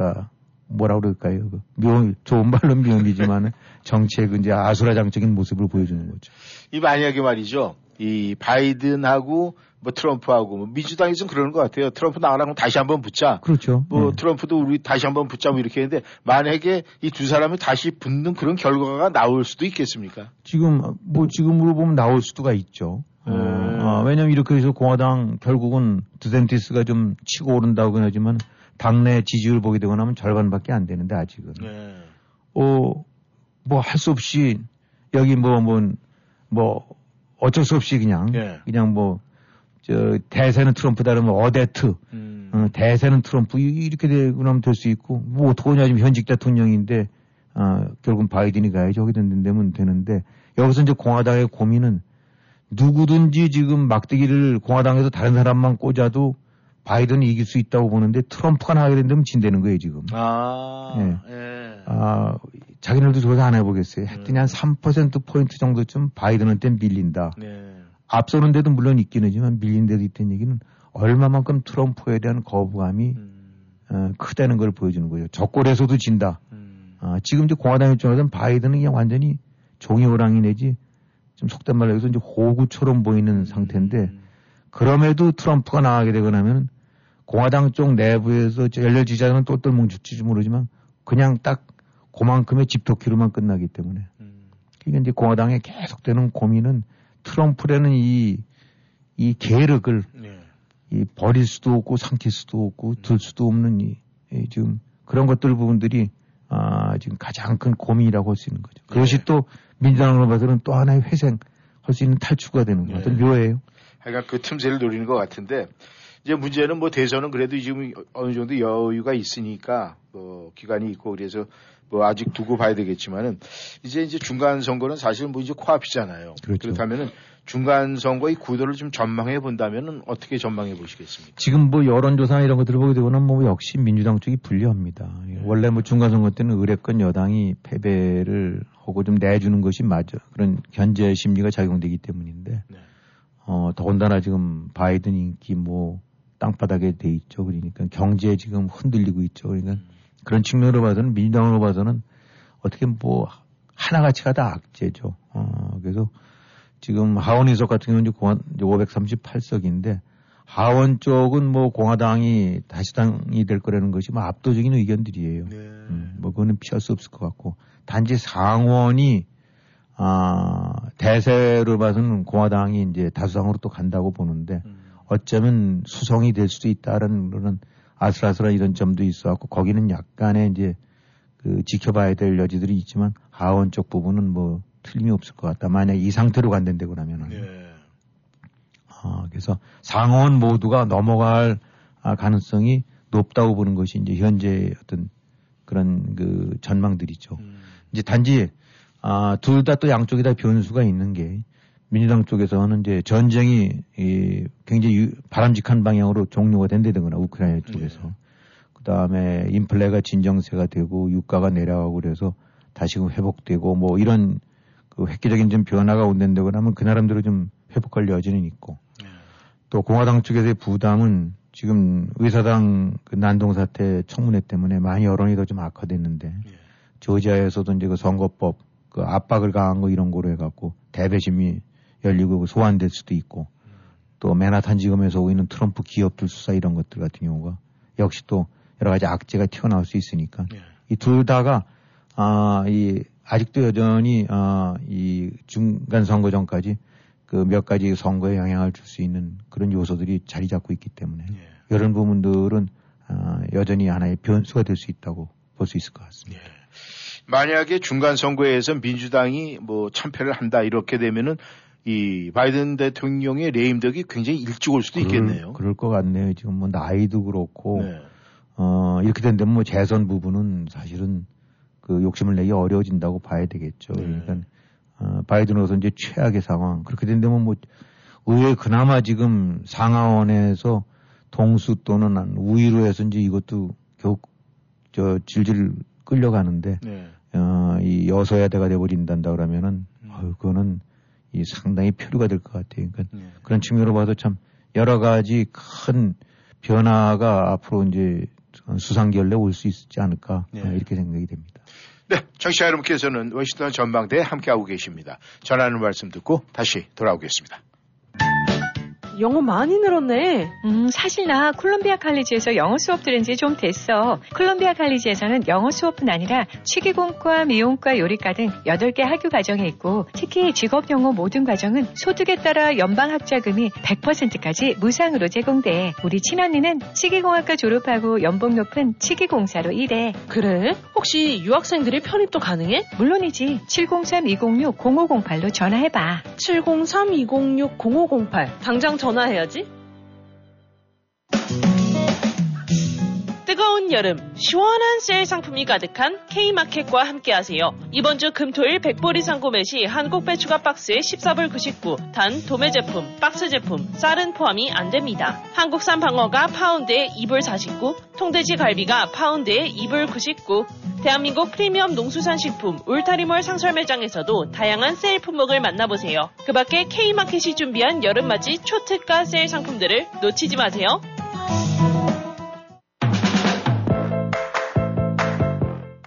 뭐라 그럴까요? 그 묘, 좋은 말로 묘미지만은 정치의 그 이제 아수라장적인 모습을 보여주는 거죠. 이 만약에 말이죠. 이 바이든하고 뭐 트럼프하고 뭐 민주당에서는 그러는 것 같아요. 트럼프 나가라면 다시 한번 붙자. 그렇죠. 뭐 네. 트럼프도 우리 다시 한번 붙자 뭐 이렇게 했는데 만약에 이 두 사람이 다시 붙는 그런 결과가 나올 수도 있겠습니까? 지금 뭐 지금으로 보면 나올 수도가 있죠. 음. 어, 왜냐면 이렇게 해서 공화당 결국은 드센티스가 좀 치고 오른다고 하지만 당내 지지율 보게 되고 나면 절반밖에 안 되는데 아직은. 네. 어, 뭐 할 수 없이 여기 뭐, 뭐, 뭐 어쩔 수 없이 그냥 예. 그냥 뭐 저 대세는 트럼프다 그러면 어데트 음. 어, 대세는 트럼프 이렇게 되고 나면 될 수 있고 뭐 어떡하냐 지금 현직 대통령인데 어, 결국은 바이든이 가야지 저기 된다면 되는데 여기서 이제 공화당의 고민은 누구든지 지금 막대기를 공화당에서 다른 사람만 꽂아도 바이든이 이길 수 있다고 보는데 트럼프가 나가게 된다면 진다는 거예요 지금. 아, 예. 예. 아 자기네들도 조사 안 해보겠어요. 했더니 한 3%포인트 정도쯤 바이든한테 밀린다. 네. 앞서는 데도 물론 있긴 하지만 밀린 데도 있다는 얘기는 얼마만큼 트럼프에 대한 거부감이 음. 어, 크다는 걸 보여주는 거예요. 적골에서도 진다. 음. 어, 지금 이제 공화당 입장에서는 바이든은 그냥 완전히 종이 호랑이 내지 좀 속된 말로 해서 이제 호구처럼 보이는 음. 상태인데 그럼에도 트럼프가 나가게 되거나 하면 공화당 쪽 내부에서 열려 지자는 똘똘 뭉칠지 모르지만 그냥 딱 그만큼의 집토끼로만 끝나기 때문에. 음. 그러니까 이제 공화당에 계속되는 고민은 트럼프라는 이, 이 계력을 네. 이 버릴 수도 없고 삼킬 수도 없고 음. 둘 수도 없는 이, 이 지금 그런 것들 부분들이 아, 지금 가장 큰 고민이라고 할 수 있는 거죠. 그것이 네. 또 민주당으로 봐서는 또 하나의 회생 할 수 있는 탈출가 되는 거 같은 네. 묘해요. 그러니까 그 틈새를 노리는 것 같은데 이제 문제는 뭐 대선은 그래도 지금 어느 정도 여유가 있으니까 뭐 기간이 있고 그래서 뭐 아직 두고 봐야 되겠지만은 이제 이제 중간 선거는 사실 뭐 이제 코앞이잖아요. 그렇죠. 그렇다면은 중간 선거의 구도를 좀 전망해 본다면은 어떻게 전망해 보시겠습니까? 지금 뭐 여론조사 이런 것들을 보게 되고는 뭐 역시 민주당 쪽이 불리합니다. 네. 원래 뭐 중간 선거 때는 의뢰권 여당이 패배를 하고 좀 내주는 것이 맞아. 그런 견제 심리가 작용되기 때문인데. 네. 어, 더군다나 지금 바이든 인기 뭐 땅바닥에 돼 있죠. 그러니까 경제에 지금 흔들리고 있죠. 그러니까 음. 그런 측면으로 봐서는 민주당으로 봐서는 어떻게 뭐 하나가치가 다 악재죠. 어, 그래서 지금 하원 의석 같은 경우는 이제 538석인데 하원 쪽은 뭐 공화당이 다시 당이 될 거라는 것이 뭐 압도적인 의견들이에요. 네. 음, 뭐 그거는 피할 수 없을 것 같고 단지 상원이 아, 대세로 봐서는 공화당이 이제 다수당으로 또 간다고 보는데 음. 어쩌면 수성이 될 수도 있다는 그런 아슬아슬한 이런 점도 있어 갖고 거기는 약간의 이제 그 지켜봐야 될 여지들이 있지만 하원 쪽 부분은 뭐 틀림이 없을 것 같다. 만약 이 상태로 간다고 그러면은. 예. 아, 그래서 상원 모두가 넘어갈 아, 가능성이 높다고 보는 것이 이제 현재 어떤 그런 그 전망들이죠. 음. 이제 단지 아, 둘 다 또 양쪽에 다 변수가 있는 게 민주당 쪽에서는 이제 전쟁이 이 굉장히 유, 바람직한 방향으로 종료가 된다든가 우크라이나 쪽에서 네. 그 다음에 인플레가 진정세가 되고 유가가 내려가고 그래서 다시금 회복되고 뭐 이런 그 획기적인 좀 변화가 온다거나 하면 그 나름대로 좀 회복할 여지는 있고 네. 또 공화당 쪽에서의 부담은 지금 의사당 그 난동 사태 청문회 때문에 많이 여론이 더 좀 악화됐는데 네. 조지아에서도 이제 그 선거법 그 압박을 가한 거 이런 거로 해갖고 대배심이 열리고 소환될 수도 있고 또 맨하탄 지검에서 오고 있는 트럼프 기업들 수사 이런 것들 같은 경우가 역시 또 여러 가지 악재가 튀어나올 수 있으니까 네. 이둘 다가 아, 이 아직도 여전히 아, 이 중간 선거 전까지 그 몇 가지 선거에 영향을 줄 수 있는 그런 요소들이 자리 잡고 있기 때문에 네. 이런 부분들은 아, 여전히 하나의 변수가 될 수 있다고 볼 수 있을 것 같습니다. 네. 만약에 중간 선거에서 민주당이 뭐 참패를 한다 이렇게 되면은 이 바이든 대통령의 레임덕이 굉장히 일찍 올 수도 있겠네요. 그럴, 그럴 것 같네요. 지금 뭐 나이도 그렇고 네. 어 이렇게 된다면 뭐 재선 부분은 사실은 그 욕심을 내기 어려워진다고 봐야 되겠죠. 네. 그러니까 어, 바이든으로서 이제 최악의 상황 그렇게 된다면 뭐 의회 그나마 지금 상하원에서 동수 또는 우위로 해서 이제 이것도 겨우 저 질질 끌려가는데 네. 어, 이 여소야대가 돼버린단다 그러면은 음. 어휴, 그거는 이 상당히 표류가 될 것 같아요. 그러니까 네. 그런 측면으로 봐도 참 여러 가지 큰 변화가 앞으로 이제 수상결례 올 수 있지 않을까 네. 이렇게 생각이 됩니다. 네, 청취자 여러분께서는 워싱턴 전망대에 함께하고 계십니다. 전하는 말씀 듣고 다시 돌아오겠습니다. 영어 많이 늘었네. 음, 사실 나 콜롬비아 칼리지에서 영어 수업 들은 지 좀 됐어. 콜롬비아 칼리지에서는 영어 수업뿐 아니라 치기공과 미용과 요리과 등 8개 학교 과정이 있고 특히 직업 영어 모든 과정은 소득에 따라 연방 학자금이 100%까지 무상으로 제공돼. 우리 친언니는 치기공학과 졸업하고 연봉 높은 치기공사로 일해. 그래? 혹시 유학생들이 편입도 가능해? 물론이지. 703-206-0508로 전화해봐. 703-206-0508. 당장 전화해야지. 뜨거운 여름, 시원한 세일 상품이 가득한 K마켓과 함께하세요. 이번 주 금토일 백보리 상구매 시 한국 배추가 박스에 14불 99, 단 도매 제품, 박스 제품, 쌀은 포함이 안 됩니다. 한국산 방어가 파운드에 2불 49, 통돼지 갈비가 파운드에 2불 99, 대한민국 프리미엄 농수산 식품 울타리몰 상설 매장에서도 다양한 세일 품목을 만나보세요. 그 밖에 K마켓이 준비한 여름맞이 초특가 세일 상품들을 놓치지 마세요.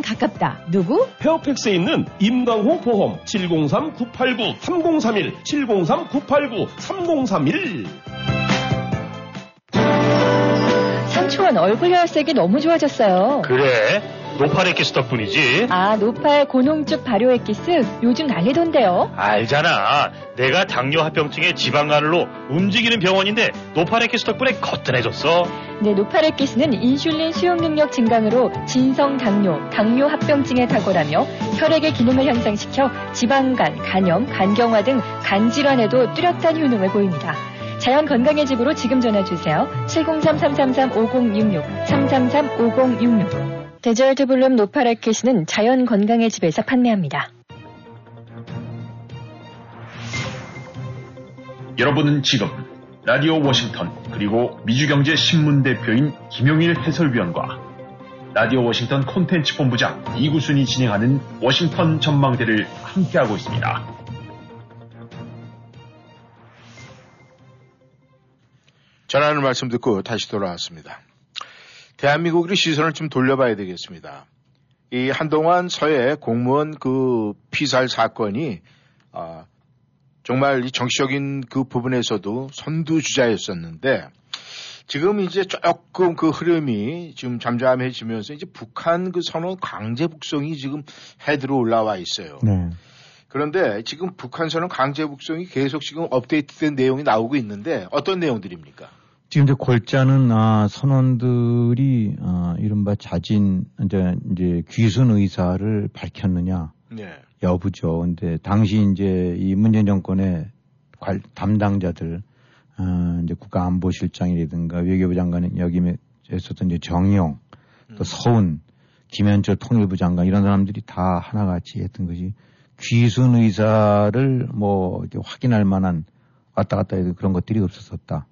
가깝다. 누구? 페어팩스에 있는 임강호 보험 703-989-3031 703-989-3031 삼촌 얼굴 혈색이 너무 좋아졌어요. 그래? 노팔 엑기스 덕분이지. 아, 노팔 고농축 발효 엑기스 요즘 난리던데요. 알잖아. 내가 당뇨 합병증에 지방간으로 움직이는 병원인데 노팔 엑기스 덕분에 거뜬해졌어. 네, 노팔 엑기스는 인슐린 수용 능력 증강으로 진성 당뇨, 당뇨 합병증에 탁월하며 혈액의 기능을 향상시켜 지방간, 간염, 간경화 등 간 질환에도 뚜렷한 효능을 보입니다. 자연 건강의 집으로 지금 전화 주세요. 703-333-5066, 333-5066. 데저트 블룸 노팔 엑기스는 자연 건강의 집에서 판매합니다. 여러분은 지금 라디오 워싱턴 그리고 미주경제 신문 대표인 김용일 해설위원과 라디오 워싱턴 콘텐츠 본부장 이구순이 진행하는 워싱턴 전망대를 함께하고 있습니다. 전하는 말씀 듣고 다시 돌아왔습니다. 대한민국의 시선을 좀 돌려봐야 되겠습니다. 이 한동안 서해 공무원 그 피살 사건이 아, 정말 이 정치적인 그 부분에서도 선두주자였었는데 지금 이제 조금 그 흐름이 지금 잠잠해지면서 이제 북한 그 선언 강제 북송이 지금 헤드로 올라와 있어요. 네. 그런데 지금 북한 선언 강제 북송이 계속 지금 업데이트된 내용이 나오고 있는데 어떤 내용들입니까? 지금 이제 골자는 아, 선원들이 아, 이른바 자진 이제 이제 귀순 의사를 밝혔느냐 네. 여부죠. 근데 당시 이제 이 문재인 정권의 관, 담당자들 아, 이제 국가안보실장이라든가 외교부 장관은 여기에 있었던 이제 정용 또 음. 서훈 김현철 통일부 장관 이런 사람들이 다 하나같이 했던 것이 귀순 의사를 뭐 확인할 만한 왔다 갔다 해도 그런 것들이 없었었다.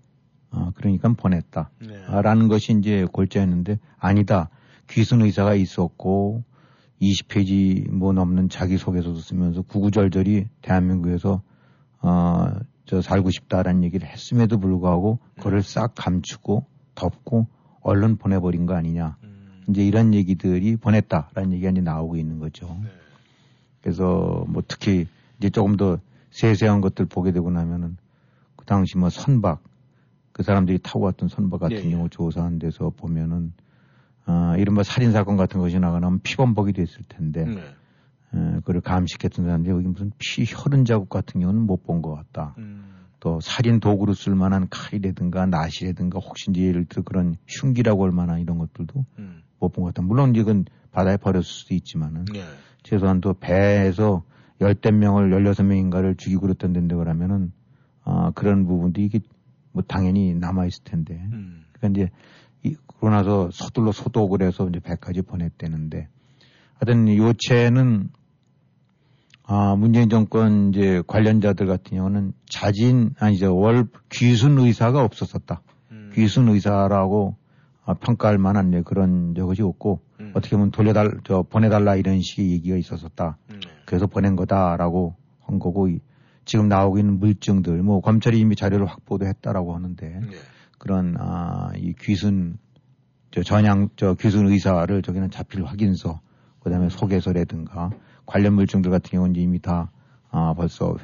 어, 그러니까 보냈다. 네. 라는 것이 이제 골자였는데 아니다. 귀순 의사가 있었고 20페이지 뭐 넘는 자기소개서도 쓰면서 구구절절히 대한민국에서 어, 저 살고 싶다라는 얘기를 했음에도 불구하고 네. 그걸 싹 감추고 덮고 얼른 보내버린 거 아니냐. 음. 이제 이런 얘기들이 보냈다라는 얘기가 이제 나오고 있는 거죠. 네. 그래서 뭐 특히 이제 조금 더 세세한 것들 보게 되고 나면은 그 당시 뭐 선박 그 사람들이 타고 왔던 선박 같은 예, 경우 예. 조사한 데서 보면은 아, 이른바 살인 사건 같은 것이 나가면 피범벅이 됐을 텐데, 네. 에, 그걸 감식했던 사람들이 여기 무슨 피 혈흔 자국 같은 경우는 못 본 것 같다. 음. 또 살인 도구로 쓸 만한 칼이라든가 낫이라든가 혹시 이제 예를 들어 그런 흉기라고 할 만한 이런 것들도 음. 못본 것 같다. 물론 이건 바다에 버렸을 수도 있지만은 네. 최소한 또 배에서 열댓 명을 열여섯 명인가를 죽이고 그랬던 데인데 그러면은 아, 그런 부분도 이게 뭐 당연히 남아 있을 텐데. 음. 그러니까 이제 이, 그러고 나서 서둘러 소독을 해서 이제 배까지 보냈대는데 하여튼 요체는 아, 문재인 정권 이제 관련자들 같은 경우는 자진 아니죠 월 귀순 의사가 없었었다. 음. 귀순 의사라고 아, 평가할 만한 네, 그런 저것이 없고 음. 어떻게 보면 돌려달 저 보내달라 이런 식의 얘기가 있었었다. 음. 그래서 보낸 거다라고 한 거고 지금 나오고 있는 물증들 뭐 검찰이 이미 자료를 확보도 했다라고 하는데 네. 그런 아, 이 귀순 저 전향 저 귀순 의사를 저기는 자필 확인서 그다음에 소개서라든가 관련 물증들 같은 경우는 이미 다 아, 벌써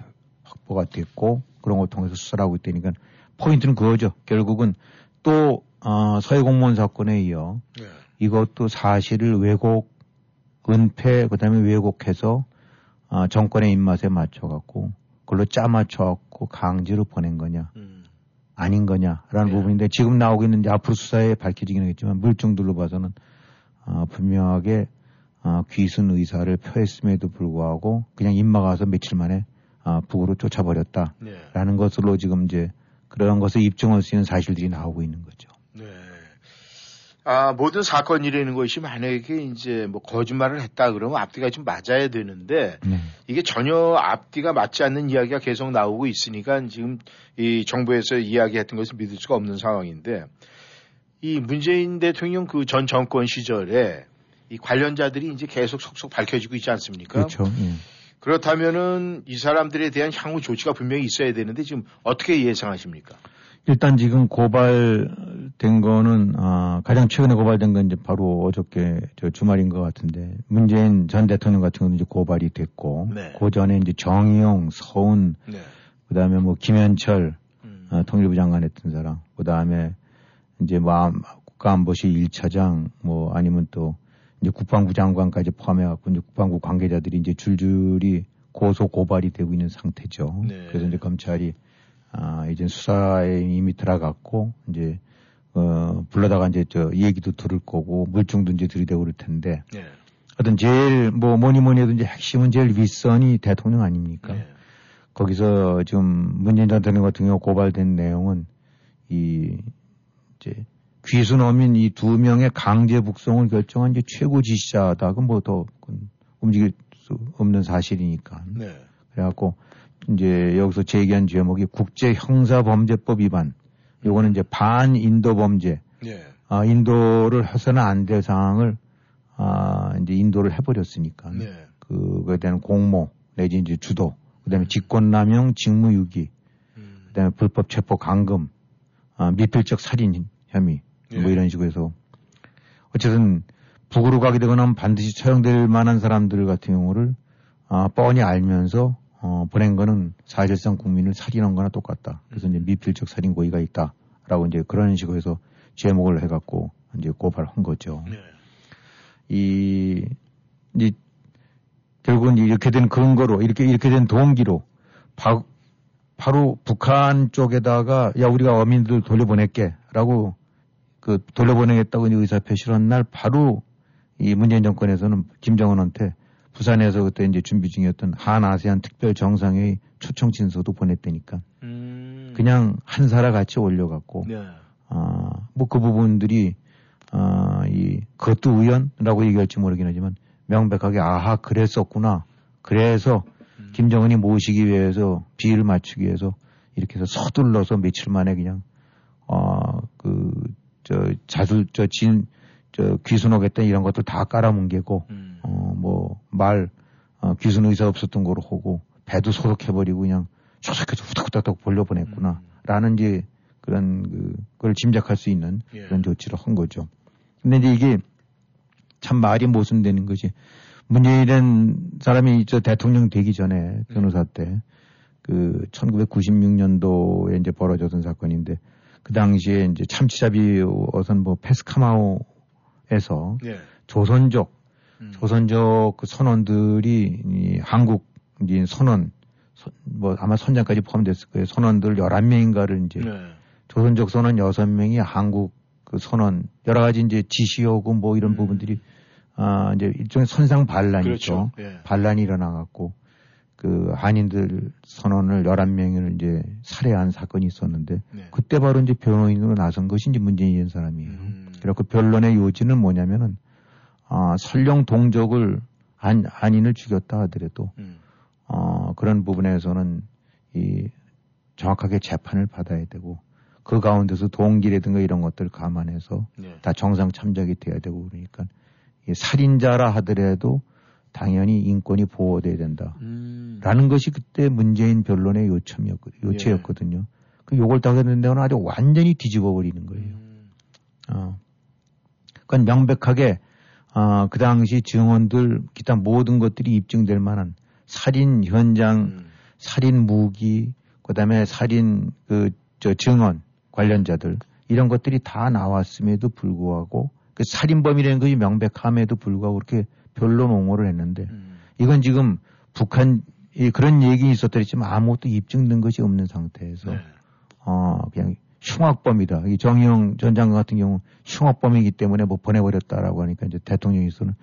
확보가 됐고 그런 걸 통해서 수사를 하고 있다니까 포인트는 그거죠. 결국은 또 어, 서해 공무원 사건에 이어 네. 이것도 사실을 왜곡, 은폐, 그 다음에 왜곡해서 어, 정권의 입맛에 맞춰 갖고 그걸로 짜맞춰갖고 강제로 보낸 거냐. 음. 아닌 거냐라는 네. 부분인데 지금 나오고 있는 이제 앞으로 수사에 밝혀지긴 하겠지만 물증들로 봐서는 어, 분명하게 어, 귀순 의사를 표했음에도 불구하고 그냥 입막아서 며칠 만에 어, 북으로 쫓아버렸다라는 네. 것으로 지금 이제 그런 것을 입증할 수 있는 사실들이 나오고 있는 거죠. 네. 아, 모든 사건이라는 것이 만약에 이제 뭐 거짓말을 했다 그러면 앞뒤가 좀 맞아야 되는데 네. 이게 전혀 앞뒤가 맞지 않는 이야기가 계속 나오고 있으니까 지금 이 정부에서 이야기했던 것을 믿을 수가 없는 상황인데 이 문재인 대통령 그 전 정권 시절에 이 관련자들이 이제 계속 속속 밝혀지고 있지 않습니까? 그렇죠. 예. 그렇다면은 이 사람들에 대한 향후 조치가 분명히 있어야 되는데 지금 어떻게 예상하십니까? 일단 지금 고발된 거는 아, 가장 최근에 고발된 건 이제 바로 어저께 저 주말인 것 같은데 문재인 전 대통령 같은 경우는 이제 고발이 됐고 네. 그 전에 이제 정의용, 서훈, 네. 그다음에 뭐 김현철 음. 어, 통일부 장관 했던 사람, 그다음에 이제 뭐 국가안보실 1차장 뭐 아니면 또 이제 국방부 장관까지 포함해 갖고 이제 국방부 관계자들이 이제 줄줄이 고소 고발이 되고 있는 상태죠. 네. 그래서 이제 검찰이 아 이제 수사에 이미 들어갔고 이제 어 불러다가 이제 저 얘기도 들을 거고 물증도 이제 들이대고 그럴 텐데. 네. 어떤 제일 뭐 뭐니 뭐니 해도 이제 핵심은 제일 윗선이 대통령 아닙니까? 네. 거기서 지금 문재인 대통령 같은 경우 고발된 내용은 이 이제 귀순 어민 이 두 명의 강제 북송을 결정한 이제 최고 지시자다. 그건 뭐더 움직일 수 없는 사실이니까. 네. 그래갖고 이제 여기서 제기한 제목이 국제 형사 범죄법 위반. 요거는 이제 반인도 범죄. 네. 아, 인도를 해서는 안 될 상황을 아, 이제 인도를 해버렸으니까. 네. 그거에 대한 공모 내지 이제 주도. 그 다음에 직권남용, 직무유기. 음. 그 다음에 불법 체포 감금. 아, 미필적 살인 혐의. 예. 뭐 이런 식으로 해서 어쨌든 북으로 가게 되거나 반드시 처형될 만한 사람들 같은 경우를 아, 뻔히 알면서 어, 보낸 거는 사실상 국민을 살인한 거나 똑같다. 그래서 이제 미필적 살인 고의가 있다라고 이제 그런 식으로 해서 제목을 해갖고 이제 고발한 거죠. 네. 이, 이제 결국은 이렇게 된 근거로 이렇게 이렇게 된 동기로 바, 바로 북한 쪽에다가 야 우리가 어민들 돌려보낼게라고 그 돌려보내겠다고 의사 표시를 한 날 바로 이 문재인 정권에서는 김정은한테 부산에서 그때 이제 준비 중이었던 한 아세안 특별 정상회의 초청 진서도 보냈다니까. 음. 그냥 한 사라 같이 올려갖고. 네. 아, 뭐그 부분들이, 아, 이, 그것도 우연이라고 얘기할지 모르긴 하지만 명백하게 아하, 그랬었구나. 그래서 음. 김정은이 모시기 위해서 비를 맞추기 위해서 이렇게 해서 서둘러서 며칠 만에 그냥, 어, 그, 저 자술 저 진 저 귀순하겠다 이런 것들 다 깔아뭉개고 음. 어 뭐 말 어, 귀순 의사 없었던 거로 하고 배도 소독해버리고 그냥 조석해서 후닥후닥 벌려보냈구나 음. 라는 이제 그런 그 그걸 짐작할 수 있는 예. 그런 조치를 한 거죠. 근데 이제 이게 참 말이 모순되는 것이 문재인이라는 사람이 저 대통령 되기 전에 변호사 때 그 1996년도에 이제 벌어졌던 사건인데 그 당시에 이제 참치잡이 어선 뭐 페스카마오에서 예. 조선족 음. 조선족 그 선원들이 이 한국 이 선원 뭐 아마 선장까지 포함됐을 거예요. 선원들 11명인가를 이제 네. 조선족 선원 6명이 한국 그 선원 여러 가지 이제 지시오고 뭐 이런 음. 부분들이 아 이제 일종의 선상 반란이죠. 그렇죠. 예. 반란이 일어나 갖고 그 한인들 선언을 11명을 이제 살해한 사건이 있었는데 네. 그때 바로 이제 변호인으로 나선 것이 이제 문재인 사람이에요. 음. 그래서 그 변론의 요지는 뭐냐면은 아, 설령 동족을 한, 한인을 죽였다 하더라도 음. 어, 그런 부분에서는 이 정확하게 재판을 받아야 되고 그 가운데서 동기라든가 이런 것들 감안해서 네. 다 정상 참작이 돼야 되고 그러니까 이 살인자라 하더라도 당연히 인권이 보호돼야 된다. 음. 라는 것이 그때 문재인 변론의 요청이었거든요. 요체였거든요. 예. 그 요걸 따겠는 데는 아주 완전히 뒤집어 버리는 거예요. 음. 어. 그건 명백하게, 어, 그 당시 증언들, 기타 모든 것들이 입증될 만한 살인 현장, 음. 살인 무기, 그 다음에 살인 그, 저 증언 관련자들, 이런 것들이 다 나왔음에도 불구하고, 그 살인범이라는 것이 명백함에도 불구하고 그렇게 별로 옹호를 했는데 음. 이건 지금 북한 이 그런 얘기 있었더랬지만 아무것도 입증된 것이 없는 상태에서 네. 어 그냥 흉악범이다. 이 정의용 전 장관 같은 경우 흉악범이기 때문에 뭐 보내버렸다라고 하니까 이제 대통령에서는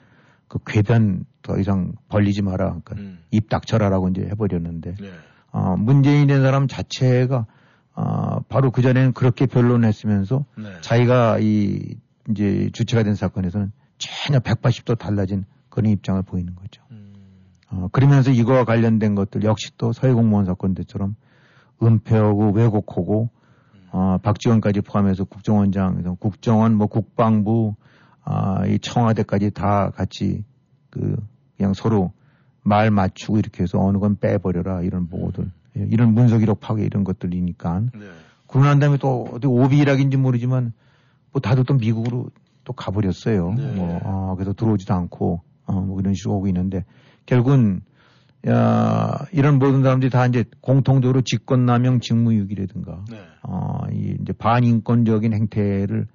그 궤변 더 이상 벌리지 마라. 그러니까 음. 입 닥쳐라라고 이제 해버렸는데 네. 어, 문재인의 사람 자체가 어, 바로 그 전에는 그렇게 변론했으면서 네. 자기가 이 이제 주체가 된 사건에서는 전혀 180도 달라진 그런 입장을 보이는 거죠. 음. 어, 그러면서 이거와 관련된 것들 역시 또 서해 공무원 사건 때처럼 은폐하고 왜곡하고 음. 어, 박지원까지 포함해서 국정원장, 국정원, 뭐 국방부, 아, 이 청와대까지 다 같이 그 그냥 서로 말 맞추고 이렇게 해서 어느 건 빼버려라 이런 보고들, 음. 이런 문서기록 파괴 이런 것들이니까. 네. 그러고 난 다음에 또 어디 오비락인지 모르지만 뭐 다들 또 미국으로 또 가버렸어요. 네. 뭐, 어, 그래서 들어오지도 않고 어, 뭐 이런 식으로 오고 있는데 결국은 야, 이런 모든 사람들이 다 이제 공통적으로 직권남용 직무유기라든가 네. 어, 이 이제 반인권적인 행태를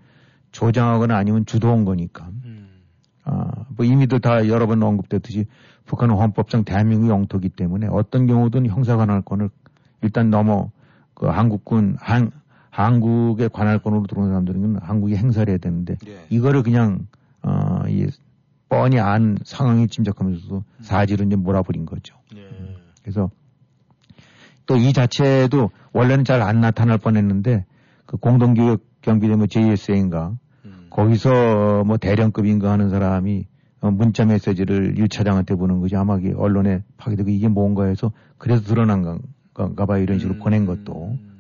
조장하거나 아니면 주도한 거니까. 음. 아, 뭐 이미도 다 여러 번 언급됐듯이 북한은 헌법상 대한민국 영토기 때문에 어떤 경우든 형사 관할권을 일단 넘어 그 한국군 한 한국의 관할권으로 들어온 사람들은 한국이 행사를 해야 되는데 예. 이거를 그냥 어 이 뻔히 안 상황이 짐작하면서도 음. 사지로 이제 몰아버린 거죠. 예. 그래서 또 이 자체도 원래는 잘 안 나타날 뻔했는데 그 공동교육 경비대 뭐 JSA인가 음. 거기서 뭐 대령급인가 하는 사람이 어, 문자 메시지를 1차장한테 보는 거지 아마 언론에 파괴되고 이게 뭔가 해서 그래서 드러난 건가 봐 이런 식으로 음. 보낸 것도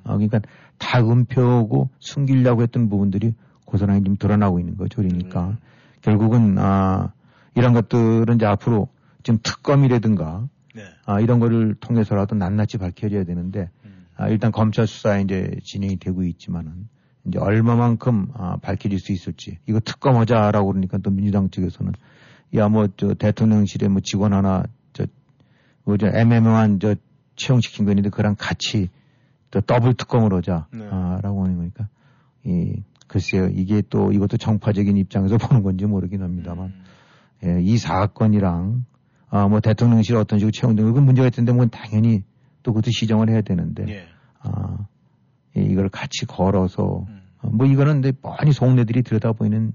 어, 그러니까 다 은폐하고 숨기려고 했던 부분들이 고스란히 좀 드러나고 있는 거죠 그러니까 음. 결국은 아 이런 것들은 이제 앞으로 지금 특검이라든가 네. 아 이런 거를 통해서라도 낱낱이 밝혀져야 되는데 음. 아, 일단 검찰 수사에 이제 진행이 되고 있지만은 이제 얼마만큼 아, 밝혀질 수 있을지 이거 특검하자라고 그러니까 또 민주당 측에서는 야 뭐 저 대통령실에 뭐 직원 하나 저 뭐저 애매모한 저 채용시킨 거 있는데 그랑 같이 또 더블 특검을 하자라고 네. 아, 하는 거니까 이 글쎄요 이게 또 이것도 정파적인 입장에서 보는 건지 모르긴 합니다만 음. 예, 이 사건이랑 아, 뭐 대통령실 어떤 식으로 채용된 건 문제가 있던데 뭐 당연히 또 그것도 시정을 해야 되는데 예. 아, 예, 이걸 같이 걸어서 음. 어, 뭐 이거는 근데 뻔히 속내들이 들여다 보이는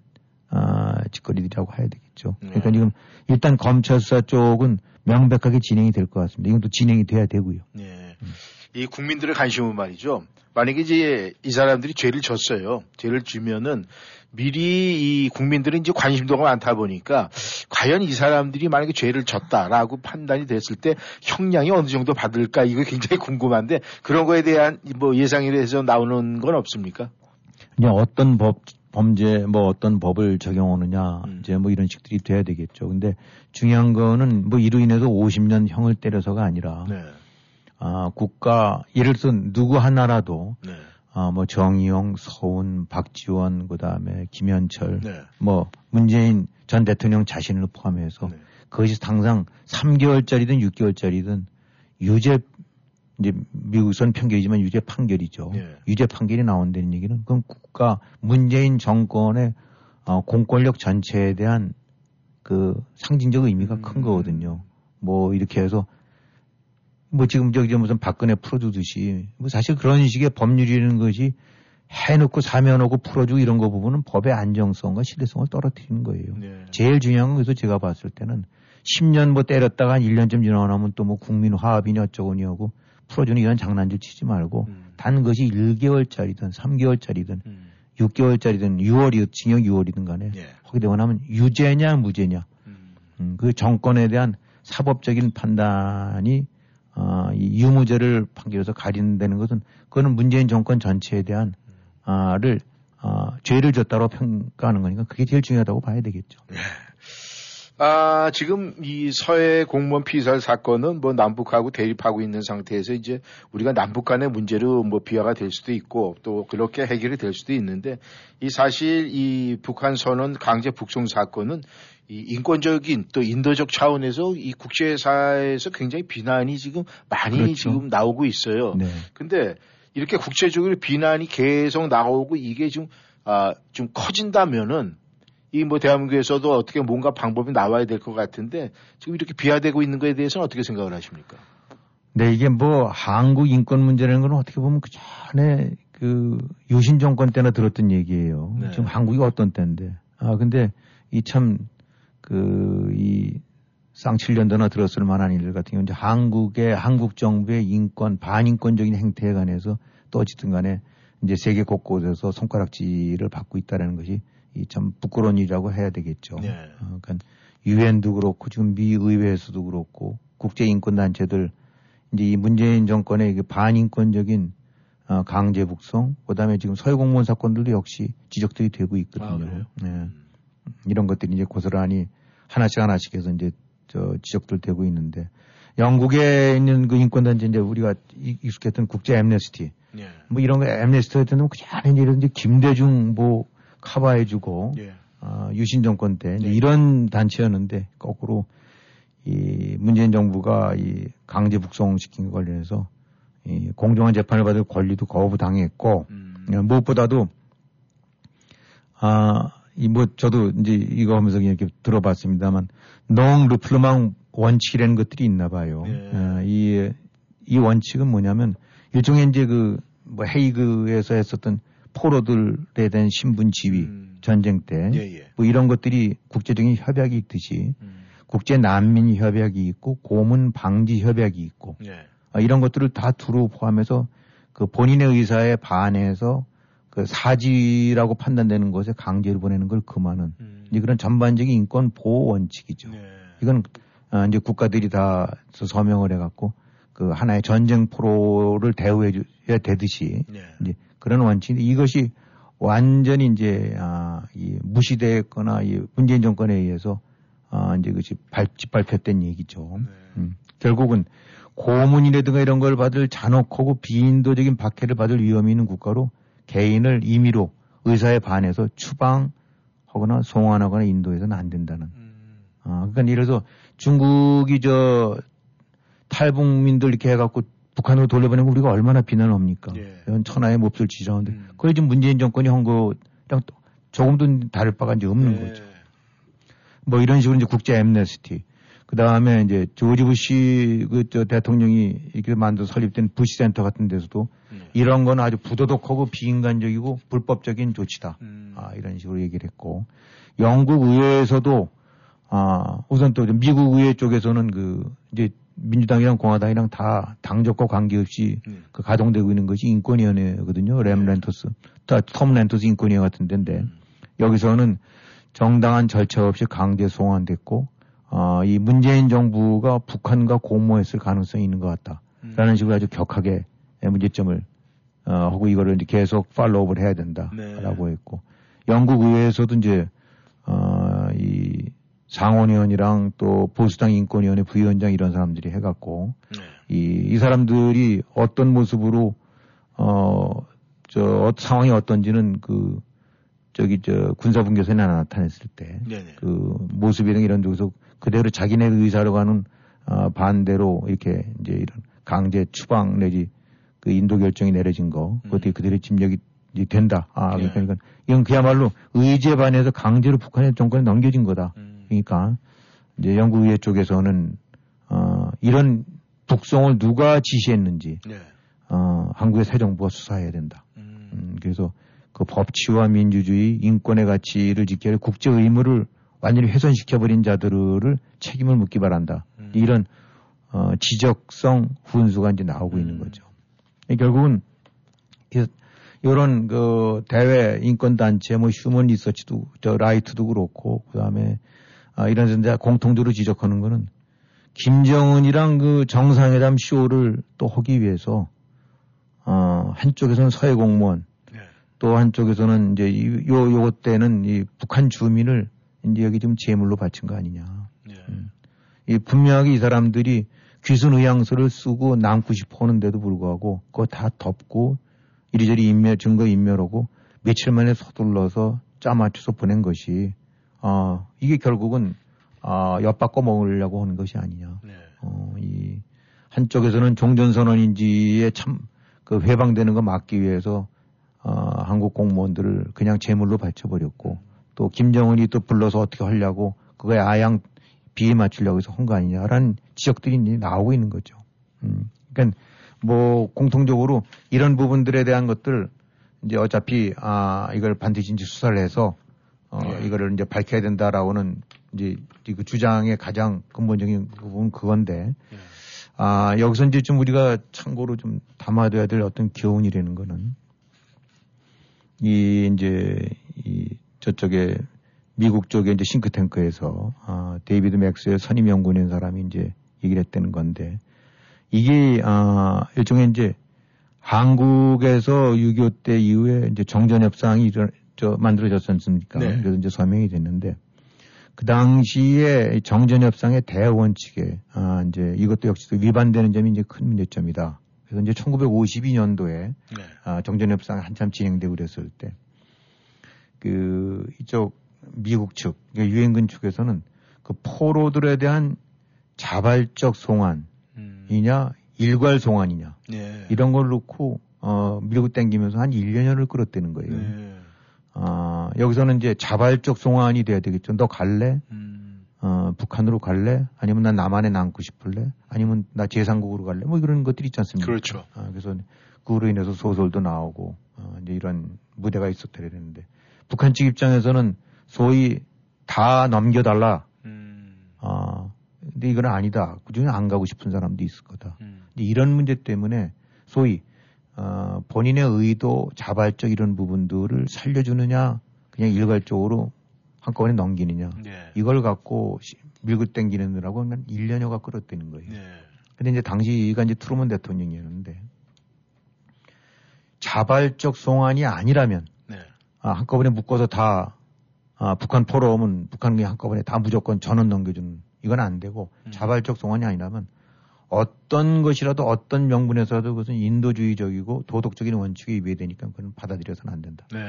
아, 짓거리들이라고 해야 되겠죠. 네. 그러니까 지금 일단 검찰 수사 쪽은 명백하게 진행이 될 것 같습니다. 이건 또 진행이 돼야 되고요. 네. 음. 이 국민들의 관심은 말이죠. 만약에 이제 이 사람들이 죄를 졌어요. 죄를 지면은 미리 이 국민들은 이제 관심도가 많다 보니까 과연 이 사람들이 만약에 죄를 졌다라고 판단이 됐을 때 형량이 어느 정도 받을까 이거 굉장히 궁금한데 그런 거에 대한 뭐 예상에 대해서 나오는 건 없습니까? 그냥 어떤 법 범죄 뭐 어떤 법을 적용하느냐 음. 이제 뭐 이런 식들이 돼야 되겠죠. 근데 중요한 거는 뭐 이로 인해서 50년 형을 때려서가 아니라 네. 아 국가 예를 들어 누구 하나라도 네. 아, 뭐 정의용, 서훈, 박지원, 그 다음에 김현철, 네. 뭐 문재인 전 대통령 자신을 포함해서 네. 그것이 당장 3개월짜리든 6개월짜리든 유죄 이제 미국선 편결이지만 유죄 판결이죠. 네. 유죄 판결이 나온다는 얘기는 그럼 국가 문재인 정권의 어, 공권력 전체에 대한 그 상징적 의미가 음. 큰 거거든요. 뭐 이렇게 해서 뭐 지금 저기 무슨 박근혜 풀어주듯이 뭐 사실 그런 식의 법률이라는 것이 해놓고 사면하고 풀어주고 이런 거 부분은 법의 안정성과 신뢰성을 떨어뜨리는 거예요. 네. 제일 중요한 건 그래서 제가 봤을 때는 10년 뭐 때렸다가 한 1년쯤 지나고 나면 또 뭐 국민 화합이니 어쩌고니 하고 풀어주는 이런 장난질 치지 말고 음. 단 것이 1개월짜리든 3개월짜리든 음. 6개월짜리든 6월이 징역 6월이든 간에 예. 하게 되고 나면 유죄냐 무죄냐 음. 음, 그 정권에 대한 사법적인 판단이 어, 이 유무죄를 판결해서 가린다는 것은 그거는 문재인 정권 전체에 대한 아를 어, 죄를 졌다고 평가하는 거니까 그게 제일 중요하다고 봐야 되겠죠. 네. 아, 지금 이 서해 공무원 피살 사건은 뭐 남북하고 대립하고 있는 상태에서 이제 우리가 남북 간의 문제로 뭐 비화가 될 수도 있고 또 그렇게 해결이 될 수도 있는데 이 사실 이 북한 선언 강제 북송 사건은 이 인권적인 또 인도적 차원에서 이 국제사에서 굉장히 비난이 지금 많이 그렇죠. 지금 나오고 있어요. 네. 근데 이렇게 국제적으로 비난이 계속 나오고 이게 좀, 아, 좀 커진다면은 이 뭐 대한민국에서도 어떻게 뭔가 방법이 나와야 될 것 같은데 지금 이렇게 비하되고 있는 거에 대해서는 어떻게 생각을 하십니까? 네, 이게 뭐 한국 인권 문제라는 건 어떻게 보면 그 전에 그 유신 정권 때나 들었던 얘기예요. 네. 지금 한국이 어떤 때인데. 아, 근데 이 참 그, 이, 쌍7년도나 들었을 만한 일들 같은 경우, 이제 한국의, 한국 정부의 인권, 반인권적인 행태에 관해서 또 어쨌든 간에 이제 세계 곳곳에서 손가락질을 받고 있다는 것이 이 참 부끄러운 일이라고 해야 되겠죠. 네. 어, 그러니까 유엔도 그렇고 지금 미 의회에서도 그렇고 국제 인권 단체들 이제 이 문재인 정권의 그 반인권적인 어, 강제 북송, 그다음에 지금 서해 공무원 사건들도 역시 지적들이 되고 있거든요. 아, 네. 음. 이런 것들이 이제 고스란히 하나씩 하나씩 해서 이제 저 지적들 되고 있는데 영국에 있는 그 인권단체 이제 우리가 익숙했던 국제 엠네스티 예. 뭐 이런 거 엠네스티 같은 경우 그냥 이런 김대중 뭐 커버해주고 예. 어, 유신 정권 때 예. 이런 단체였는데 거꾸로 이 문재인 정부가 이 강제 북송시킨 것 관련해서 이 공정한 재판을 받을 권리도 거부당했고 음. 무엇보다도 아이 뭐 저도 이제 이거 하면서 이렇게 들어봤습니다만 농 르플르망 원칙이라는 것들이 있나 봐요. 예. 아, 이, 이 원칙은 뭐냐면 일종의 이제 그 뭐 헤이그에서 했었던 포로들에 대한 신분 지위 음. 전쟁 때뭐 예, 예. 이런 것들이 국제적인 협약이 있듯이 음. 국제 난민 협약이 있고 고문 방지 협약이 있고 예. 아, 이런 것들을 다 두루 포함해서 그 본인의 의사에 반해서 그 사지라고 판단되는 곳에 강제로 보내는 걸 금하는 음. 이제 그런 전반적인 인권 보호 원칙이죠. 네. 이건 어, 이제 국가들이 다 서명을 해갖고 그 하나의 전쟁 포로를 대우해줘야 되듯이 네. 이제 그런 원칙인데 이것이 완전히 이제 아, 이 무시됐거나 이 문재인 정권에 의해서 아, 이제 그것이 발, 짓밟혔던 얘기죠. 네. 음. 결국은 고문이라든가 이런 걸 받을 잔혹하고 비인도적인 박해를 받을 위험이 있는 국가로 개인을 임의로 의사에 반해서 추방하거나 송환하거나 인도해서는 안 된다는. 음. 아, 그러니까 예를 들어서 중국이 저 탈북민들 이렇게 해갖고 북한으로 돌려보내면 우리가 얼마나 비난을 합니까? 예. 이건 천하의 몹쓸 지정인데. 음. 그래 지금 문재인 정권이 한 거랑 조금도 다를 바가 이제 없는 예. 거죠. 뭐 이런 식으로 이제 국제 엠네스티. 그 다음에 이제 조지 부시 그 저 대통령이 이렇게 만들어 설립된 부시 센터 같은 데서도 네. 이런 건 아주 부도덕하고 비인간적이고 불법적인 조치다. 음. 아, 이런 식으로 얘기를 했고 영국 의회에서도 아, 우선 또 미국 의회 쪽에서는 그 이제 민주당이랑 공화당이랑 다 당적과 관계없이 네. 그 가동되고 있는 것이 인권위원회거든요. 램 네. 렌토스, 톰 렌토스 인권위원 같은 데인데 음. 여기서는 정당한 절차 없이 강제 송환됐고 어, 이 문재인 정부가 북한과 공모했을 가능성이 있는 것 같다라는 음. 식으로 아주 격하게 문제점을 어, 하고 이거를 이제 계속 팔로우업을 해야 된다라고 네. 했고 영국 의회에서도 이제 어, 이 상원의원이랑 또 보수당 인권위원회 부위원장 이런 사람들이 해갖고 네. 이, 이 사람들이 어떤 모습으로 어, 저 어, 상황이 어떤지는 그 저기 저 군사분계선에 나타냈을 때그 네, 네. 모습이랑 이런 쪽에서 그대로 자기네 의사로 가는 어, 반대로 이렇게 이제 이런 강제 추방 내지 그 인도 결정이 내려진 거 그것도 음. 그대로 침략이 된다. 아 예. 그러니까 이건 그야말로 의제 반해서 강제로 북한의 정권에 넘겨진 거다. 음. 그러니까 이제 영국 의회 쪽에서는 어 이런 북송을 누가 지시했는지 네. 어 한국의 새 정부가 수사해야 된다. 음. 음 그래서 그 법치와 민주주의, 인권의 가치를 지켜야 국제 의무를 완전히 훼손시켜버린 자들을 책임을 묻기 바란다. 음. 이런 어, 지적성 훈수가 이제 나오고 음. 있는 거죠. 결국은 이런 그 대외 인권 단체 뭐 휴먼 리서치도 저 라이트도 그렇고 그다음에 아, 이런 데자 공통적으로 지적하는 거는 김정은이랑 그 정상회담 쇼를 또 하기 위해서 어, 한쪽에서는 서해 공무원 네. 또 한쪽에서는 이제 요 요것 때는 이 북한 주민을 이제 여기 좀 제물로 바친 거 아니냐. 예. 음. 이 분명하게 이 사람들이 귀순 의향서를 쓰고 남고 싶어 하는데도 불구하고 그거 다 덮고 이리저리 인멸, 증거 인멸하고 며칠 만에 서둘러서 짜맞춰서 보낸 것이, 어, 이게 결국은, 아, 엿바꿔 먹으려고 하는 것이 아니냐. 네. 어, 이, 한쪽에서는 종전선언인지에 참, 그 회방되는 거 막기 위해서, 어, 한국 공무원들을 그냥 제물로 바쳐버렸고, 또 김정은이 또 불러서 어떻게 하려고 그거에 아양 비에 맞추려고 해서 한 거 아니냐라는 지적들이 이제 나오고 있는 거죠. 음. 그러니까 뭐 공통적으로 이런 부분들에 대한 것들 이제 어차피 아 이걸 반드시 이제 수사를 해서 어 네. 이거를 이제 밝혀야 된다라고는 이제 그 주장의 가장 근본적인 부분 그건데 네. 아 여기서 이제 좀 우리가 참고로 좀 담아둬야 될 어떤 교훈이라는 거는 이 이제 이 저쪽에 미국 쪽에 이제 싱크탱크에서 아, 데이비드 맥스웰 선임 연구원인 사람이 이제 얘기를 했다는 건데 이게 아, 일종의 이제 한국에서 6.25 때 이후에 이제 정전 협상이 일어, 저, 만들어졌지 않습니까? 네. 그래서 이제 서명이 됐는데 그 당시에 정전 협상의 대원칙에 아, 이제 이것도 역시 위반되는 점이 이제 큰 문제점이다. 그래서 이제 1952년도에 네. 아, 정전협상이 한참 진행되고 그랬을 때 그 이쪽 미국 측, 그러니까 유엔군 측에서는 그 포로들에 대한 자발적 송환이냐 음. 일괄 송환이냐 네. 이런 걸 놓고 어 밀고 땡기면서 한 1년여를 끌었다는 거예요. 네. 어, 여기서는 이제 자발적 송환이 돼야 되겠죠. 너 갈래? 음. 어, 북한으로 갈래? 아니면 난 남한에 남고 싶을래? 아니면 나 제3국으로 갈래? 뭐 이런 것들이 있지 않습니까? 그렇죠. 어, 그래서 그로 인해서 소설도 나오고, 어, 이제 이런 무대가 있었더라 되는데, 북한 측 입장에서는 소위 다 넘겨달라. 음. 어, 근데 이건 아니다. 그 중에 안 가고 싶은 사람도 있을 거다. 음. 이런 문제 때문에 소위 어, 본인의 의도, 자발적 이런 부분들을 살려주느냐, 그냥 일괄적으로 한꺼번에 넘기느냐. 네. 이걸 갖고 밀고 땡기느라고 한 1년여가 끌었다는 거예요. 네. 근데 이제 당시가 이제 트루먼 대통령이었는데 자발적 송환이 아니라면 네. 아, 한꺼번에 묶어서 다 아, 북한 포로면 북한이 한꺼번에 다 무조건 전원 넘겨주는 이건 안 되고 음. 자발적 송환이 아니라면 어떤 것이라도 어떤 명분에서도 그것은 인도주의적이고 도덕적인 원칙에 위배되니까 그건 받아들여서는 안 된다. 네.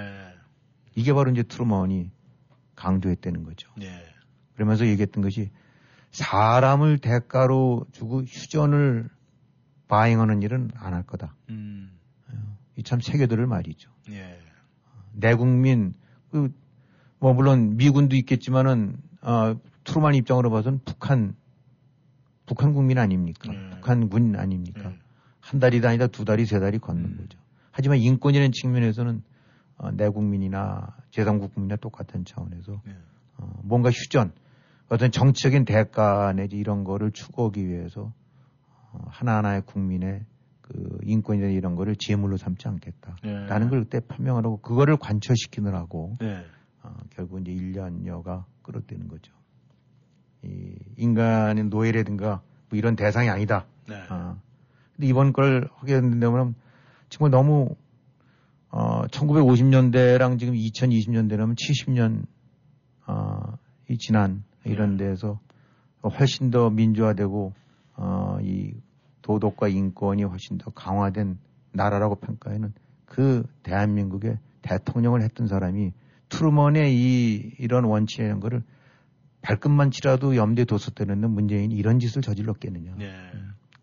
이게 바로 이제 트루먼이 강조했다는 거죠. 네. 그러면서 얘기했던 것이 사람을 대가로 주고 휴전을 바행하는 일은 안 할 거다. 음. 이참 세계들을 말이죠. 예. 내 국민 그 뭐 물론 미군도 있겠지만은 어, 트루만 입장으로 봐서는 북한 북한 국민 아닙니까? 네. 북한 군 아닙니까? 네. 한 달이 아니다 두 달이 세 달이 걷는 음. 거죠. 하지만 인권이라는 측면에서는 어, 내 국민이나 제3국 국민이나 똑같은 차원에서 네. 어, 뭔가 휴전, 어떤 정치적인 대가 내지 이런 거를 추구하기 위해서 어, 하나하나의 국민의 그 인권이나 이런 거를 제물로 삼지 않겠다라는 네. 걸 그때 판명하라고 그거를 관철시키느라고 네. 어, 결국 이제 1년여가 끌어대는 거죠. 이 인간의 노예라든가 뭐 이런 대상이 아니다. 네. 어. 근데 이번 걸 하게 된다면 정말 너무 어 1950년대랑 지금 2020년대라면 70년 어 이 지난 이런 네. 데에서 훨씬 더 민주화되고 어 이 도덕과 인권이 훨씬 더 강화된 나라라고 평가에는 그 대한민국의 대통령을 했던 사람이 트루먼의 이 이런 원칙이라는 거를 발끝만 치라도 염두에 뒀었다는 문재인이 이런 짓을 저질렀겠느냐. 네.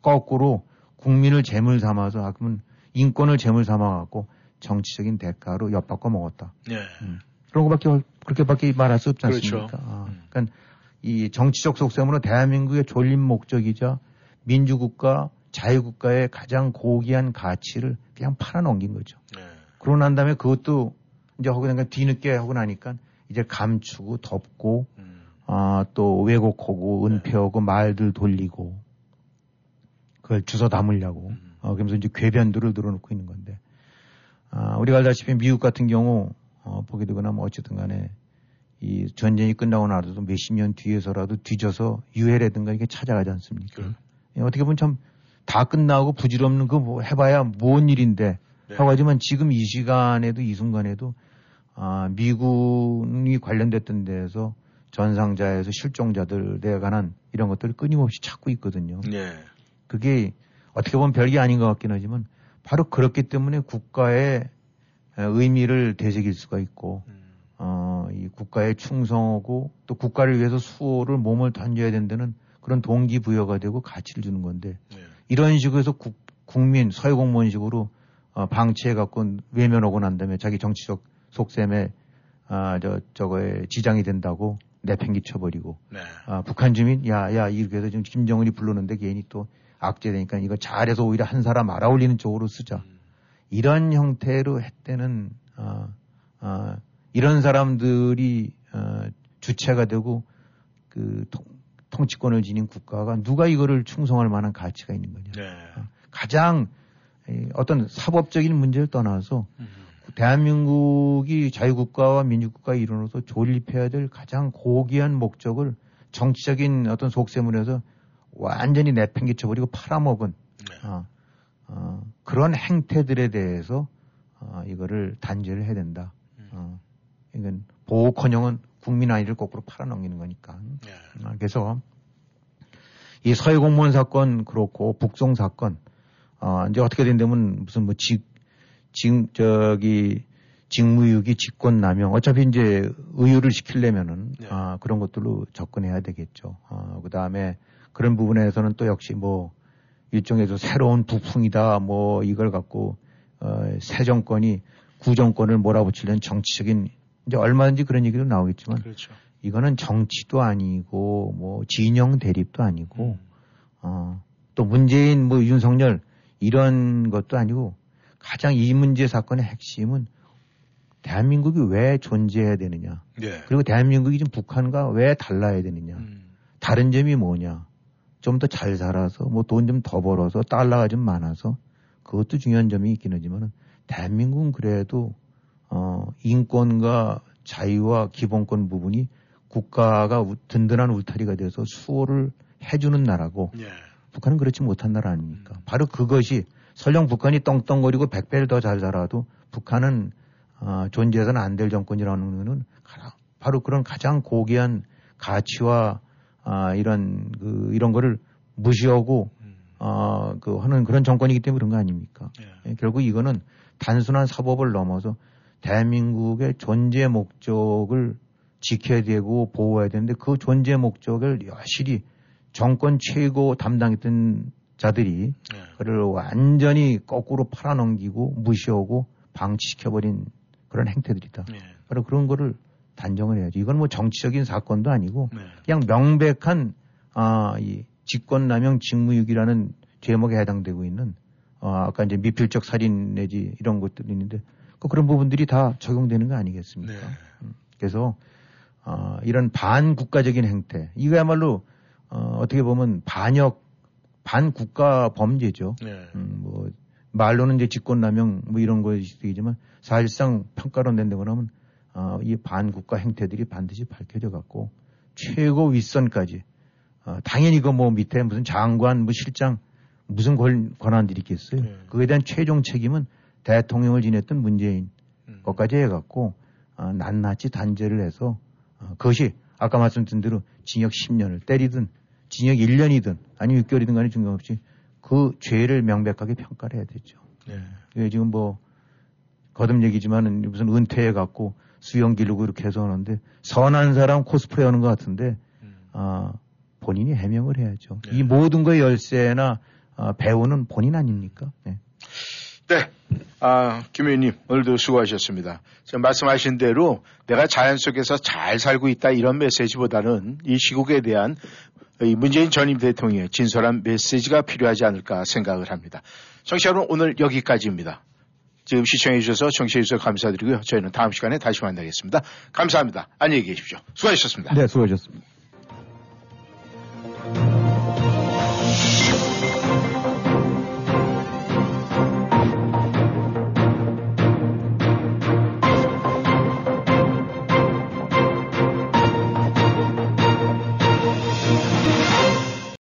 거꾸로 국민을 재물 삼아서 아 그러면 인권을 재물 삼아 갖고 정치적인 대가로 엿바꿔 먹었다. 네. 음. 그런 거밖에 그렇게밖에 말할 수 없지 그렇죠. 않습니까? 그렇죠. 아, 음. 그러니까 이 정치적 속셈으로 대한민국의 졸린 목적이자 민주국가 자유국가의 가장 고귀한 가치를 그냥 팔아넘긴 거죠. 네. 그러고 난 다음에 그것도 이제 하고 나니까 뒤늦게 하고 나니까 이제 감추고 덮고 음. 아, 또 왜곡하고 은폐하고 말들 돌리고 그걸 주워 담으려고 음. 어, 그러면서 이제 궤변들을 늘어놓고 있는 건데 아, 우리가 알다시피 미국 같은 경우 어, 보게 되거나 뭐 어쨌든 간에 이 전쟁이 끝나고 나서도 몇십 년 뒤에서라도 뒤져서 유해라든가 이게 찾아가지 않습니까? 그 예, 어떻게 보면 참 다 끝나고 부질없는 그 뭐 해봐야 뭔 일인데 네. 하고 하지만 지금 이 시간에도 이 순간에도 아, 미군이 관련됐던 데에서 전상자에서 실종자들에 관한 이런 것들을 끊임없이 찾고 있거든요. 네. 그게 어떻게 보면 별게 아닌 것 같긴 하지만 바로 그렇기 때문에 국가의 의미를 되새길 수가 있고 음. 어, 이 국가에 충성하고 또 국가를 위해서 수호를 몸을 던져야 된다는 그런 동기부여가 되고 가치를 주는 건데 네. 이런 식으로 해서 국, 국민 사회공무원식으로 어, 방치해 갖고 외면하고 난 다음에 자기 정치적 속셈에 아, 저, 저거에 지장이 된다고 내팽개쳐버리고 네. 아, 북한 주민 야 야 이렇게 해서 지금 김정은이 부르는데 괜히 또 악재되니까 이거 잘해서 오히려 한 사람 알아올리는 쪽으로 쓰자 음. 이런 형태로 했대는 어, 어, 이런 사람들이 어, 주체가 되고 그 통, 통치권을 지닌 국가가 누가 이거를 충성할 만한 가치가 있는 거냐 네. 어, 가장 어떤 사법적인 문제를 떠나서 음. 대한민국이 자유국가와 민주국가 의 일원으로서 존립해야 될 가장 고귀한 목적을 정치적인 어떤 속세문에서 완전히 내팽개쳐버리고 팔아먹은 네. 어, 어, 그런 행태들에 대해서 어, 이거를 단죄를 해야 된다. 음. 어, 이건 보호커녕은 국민 아이를 거꾸로 팔아넘기는 거니까. 네. 어, 그래서 이 서해 공무원 사건 그렇고 북송 사건 어, 이제 어떻게 된다면 무슨 뭐 직, 직, 저기, 직무유기, 직권남용. 어차피 이제 의유를 시키려면은, 네. 아, 그런 것들로 접근해야 되겠죠. 아, 그 다음에 그런 부분에서는 또 역시 뭐, 일종의 새로운 부풍이다, 뭐, 이걸 갖고, 어, 새 정권이 구정권을 몰아붙이려는 정치적인 이제 얼마든지 그런 얘기도 나오겠지만 그렇죠. 이거는 정치도 아니고 뭐 진영 대립도 아니고 음. 어, 또 문재인 뭐 윤석열 이런 것도 아니고 가장 이 문제 사건의 핵심은 대한민국이 왜 존재해야 되느냐. 네. 그리고 대한민국이 지금 북한과 왜 달라야 되느냐. 음. 다른 점이 뭐냐. 좀 더 잘 살아서 뭐 돈 좀 더 벌어서 달러가 좀 많아서 그것도 중요한 점이 있긴 하지만은 대한민국은 그래도 어 인권과 자유와 기본권 부분이 국가가 든든한 울타리가 돼서 수호를 해주는 나라고 네. 북한은 그렇지 못한 나라 아닙니까? 음. 바로 그것이 설령 북한이 떵떵거리고 100배를 더 잘 살아도 북한은 어, 존재해서는 안 될 정권이라는 거는 바로 그런 가장 고귀한 가치와 아, 이런 그 이런 거를 무시하고 음. 어, 그 하는 그런 정권이기 때문에 그런 거 아닙니까? 예. 예, 결국 이거는 단순한 사법을 넘어서 대한민국의 존재 목적을 지켜야 되고 보호해야 되는데 그 존재 목적을 여실히 정권 최고 담당했던 자들이 네. 그를 완전히 거꾸로 팔아넘기고 무시하고 방치시켜버린 그런 행태들이다. 네. 바로 그런 거를 단정을 해야죠. 이건 뭐 정치적인 사건도 아니고 네. 그냥 명백한 아, 이 직권남용 직무유기라는 제목에 해당되고 있는 어, 아까 이제 미필적 살인 내지 이런 것들이 있는데 그 그런 부분들이 다 적용되는 거 아니겠습니까? 네. 음, 그래서 어, 이런 반국가적인 행태 이거야말로 어, 어떻게 보면 반역 반국가 범죄죠. 네. 음, 뭐 말로는 이제 직권남용 뭐 이런 있지만 사실상 평가로 낸다고 하면 어, 이 반국가 행태들이 반드시 밝혀져 갖고 최고 윗선까지 어, 당연히 그 뭐 밑에 무슨 장관 뭐 실장 무슨 권, 권한들이 있겠어요. 네. 그에 대한 최종 책임은 대통령을 지냈던 문재인 음. 것까지 해갖고 어, 낱낱이 단죄를 해서 어, 그것이 아까 말씀드린 대로 징역 10년을 때리든 징역 1년이든 아니면 6개월이든 간에 중간없이 그 죄를 명백하게 평가를 해야 되죠. 네. 예, 지금 뭐 거듭 얘기지만은 무슨 은퇴해 갖고 수영 기르고 이렇게 해서 하는데 선한 사람 코스프레 하는 것 같은데 음. 아, 본인이 해명을 해야죠. 네. 이 모든 거의 열쇠나 아, 배우는 본인 아닙니까? 네. 네. 아, 김 의원님, 오늘도 수고하셨습니다. 말씀하신 대로 내가 자연 속에서 잘 살고 있다 이런 메시지보다는 이 시국에 대한 이 문재인 전임 대통령의 진솔한 메시지가 필요하지 않을까 생각을 합니다. 청취자 여러분, 오늘 여기까지입니다. 지금 시청해 주셔서 청취해 주셔서 감사드리고요. 저희는 다음 시간에 다시 만나겠습니다. 감사합니다. 안녕히 계십시오. 수고하셨습니다. 네, 수고하셨습니다.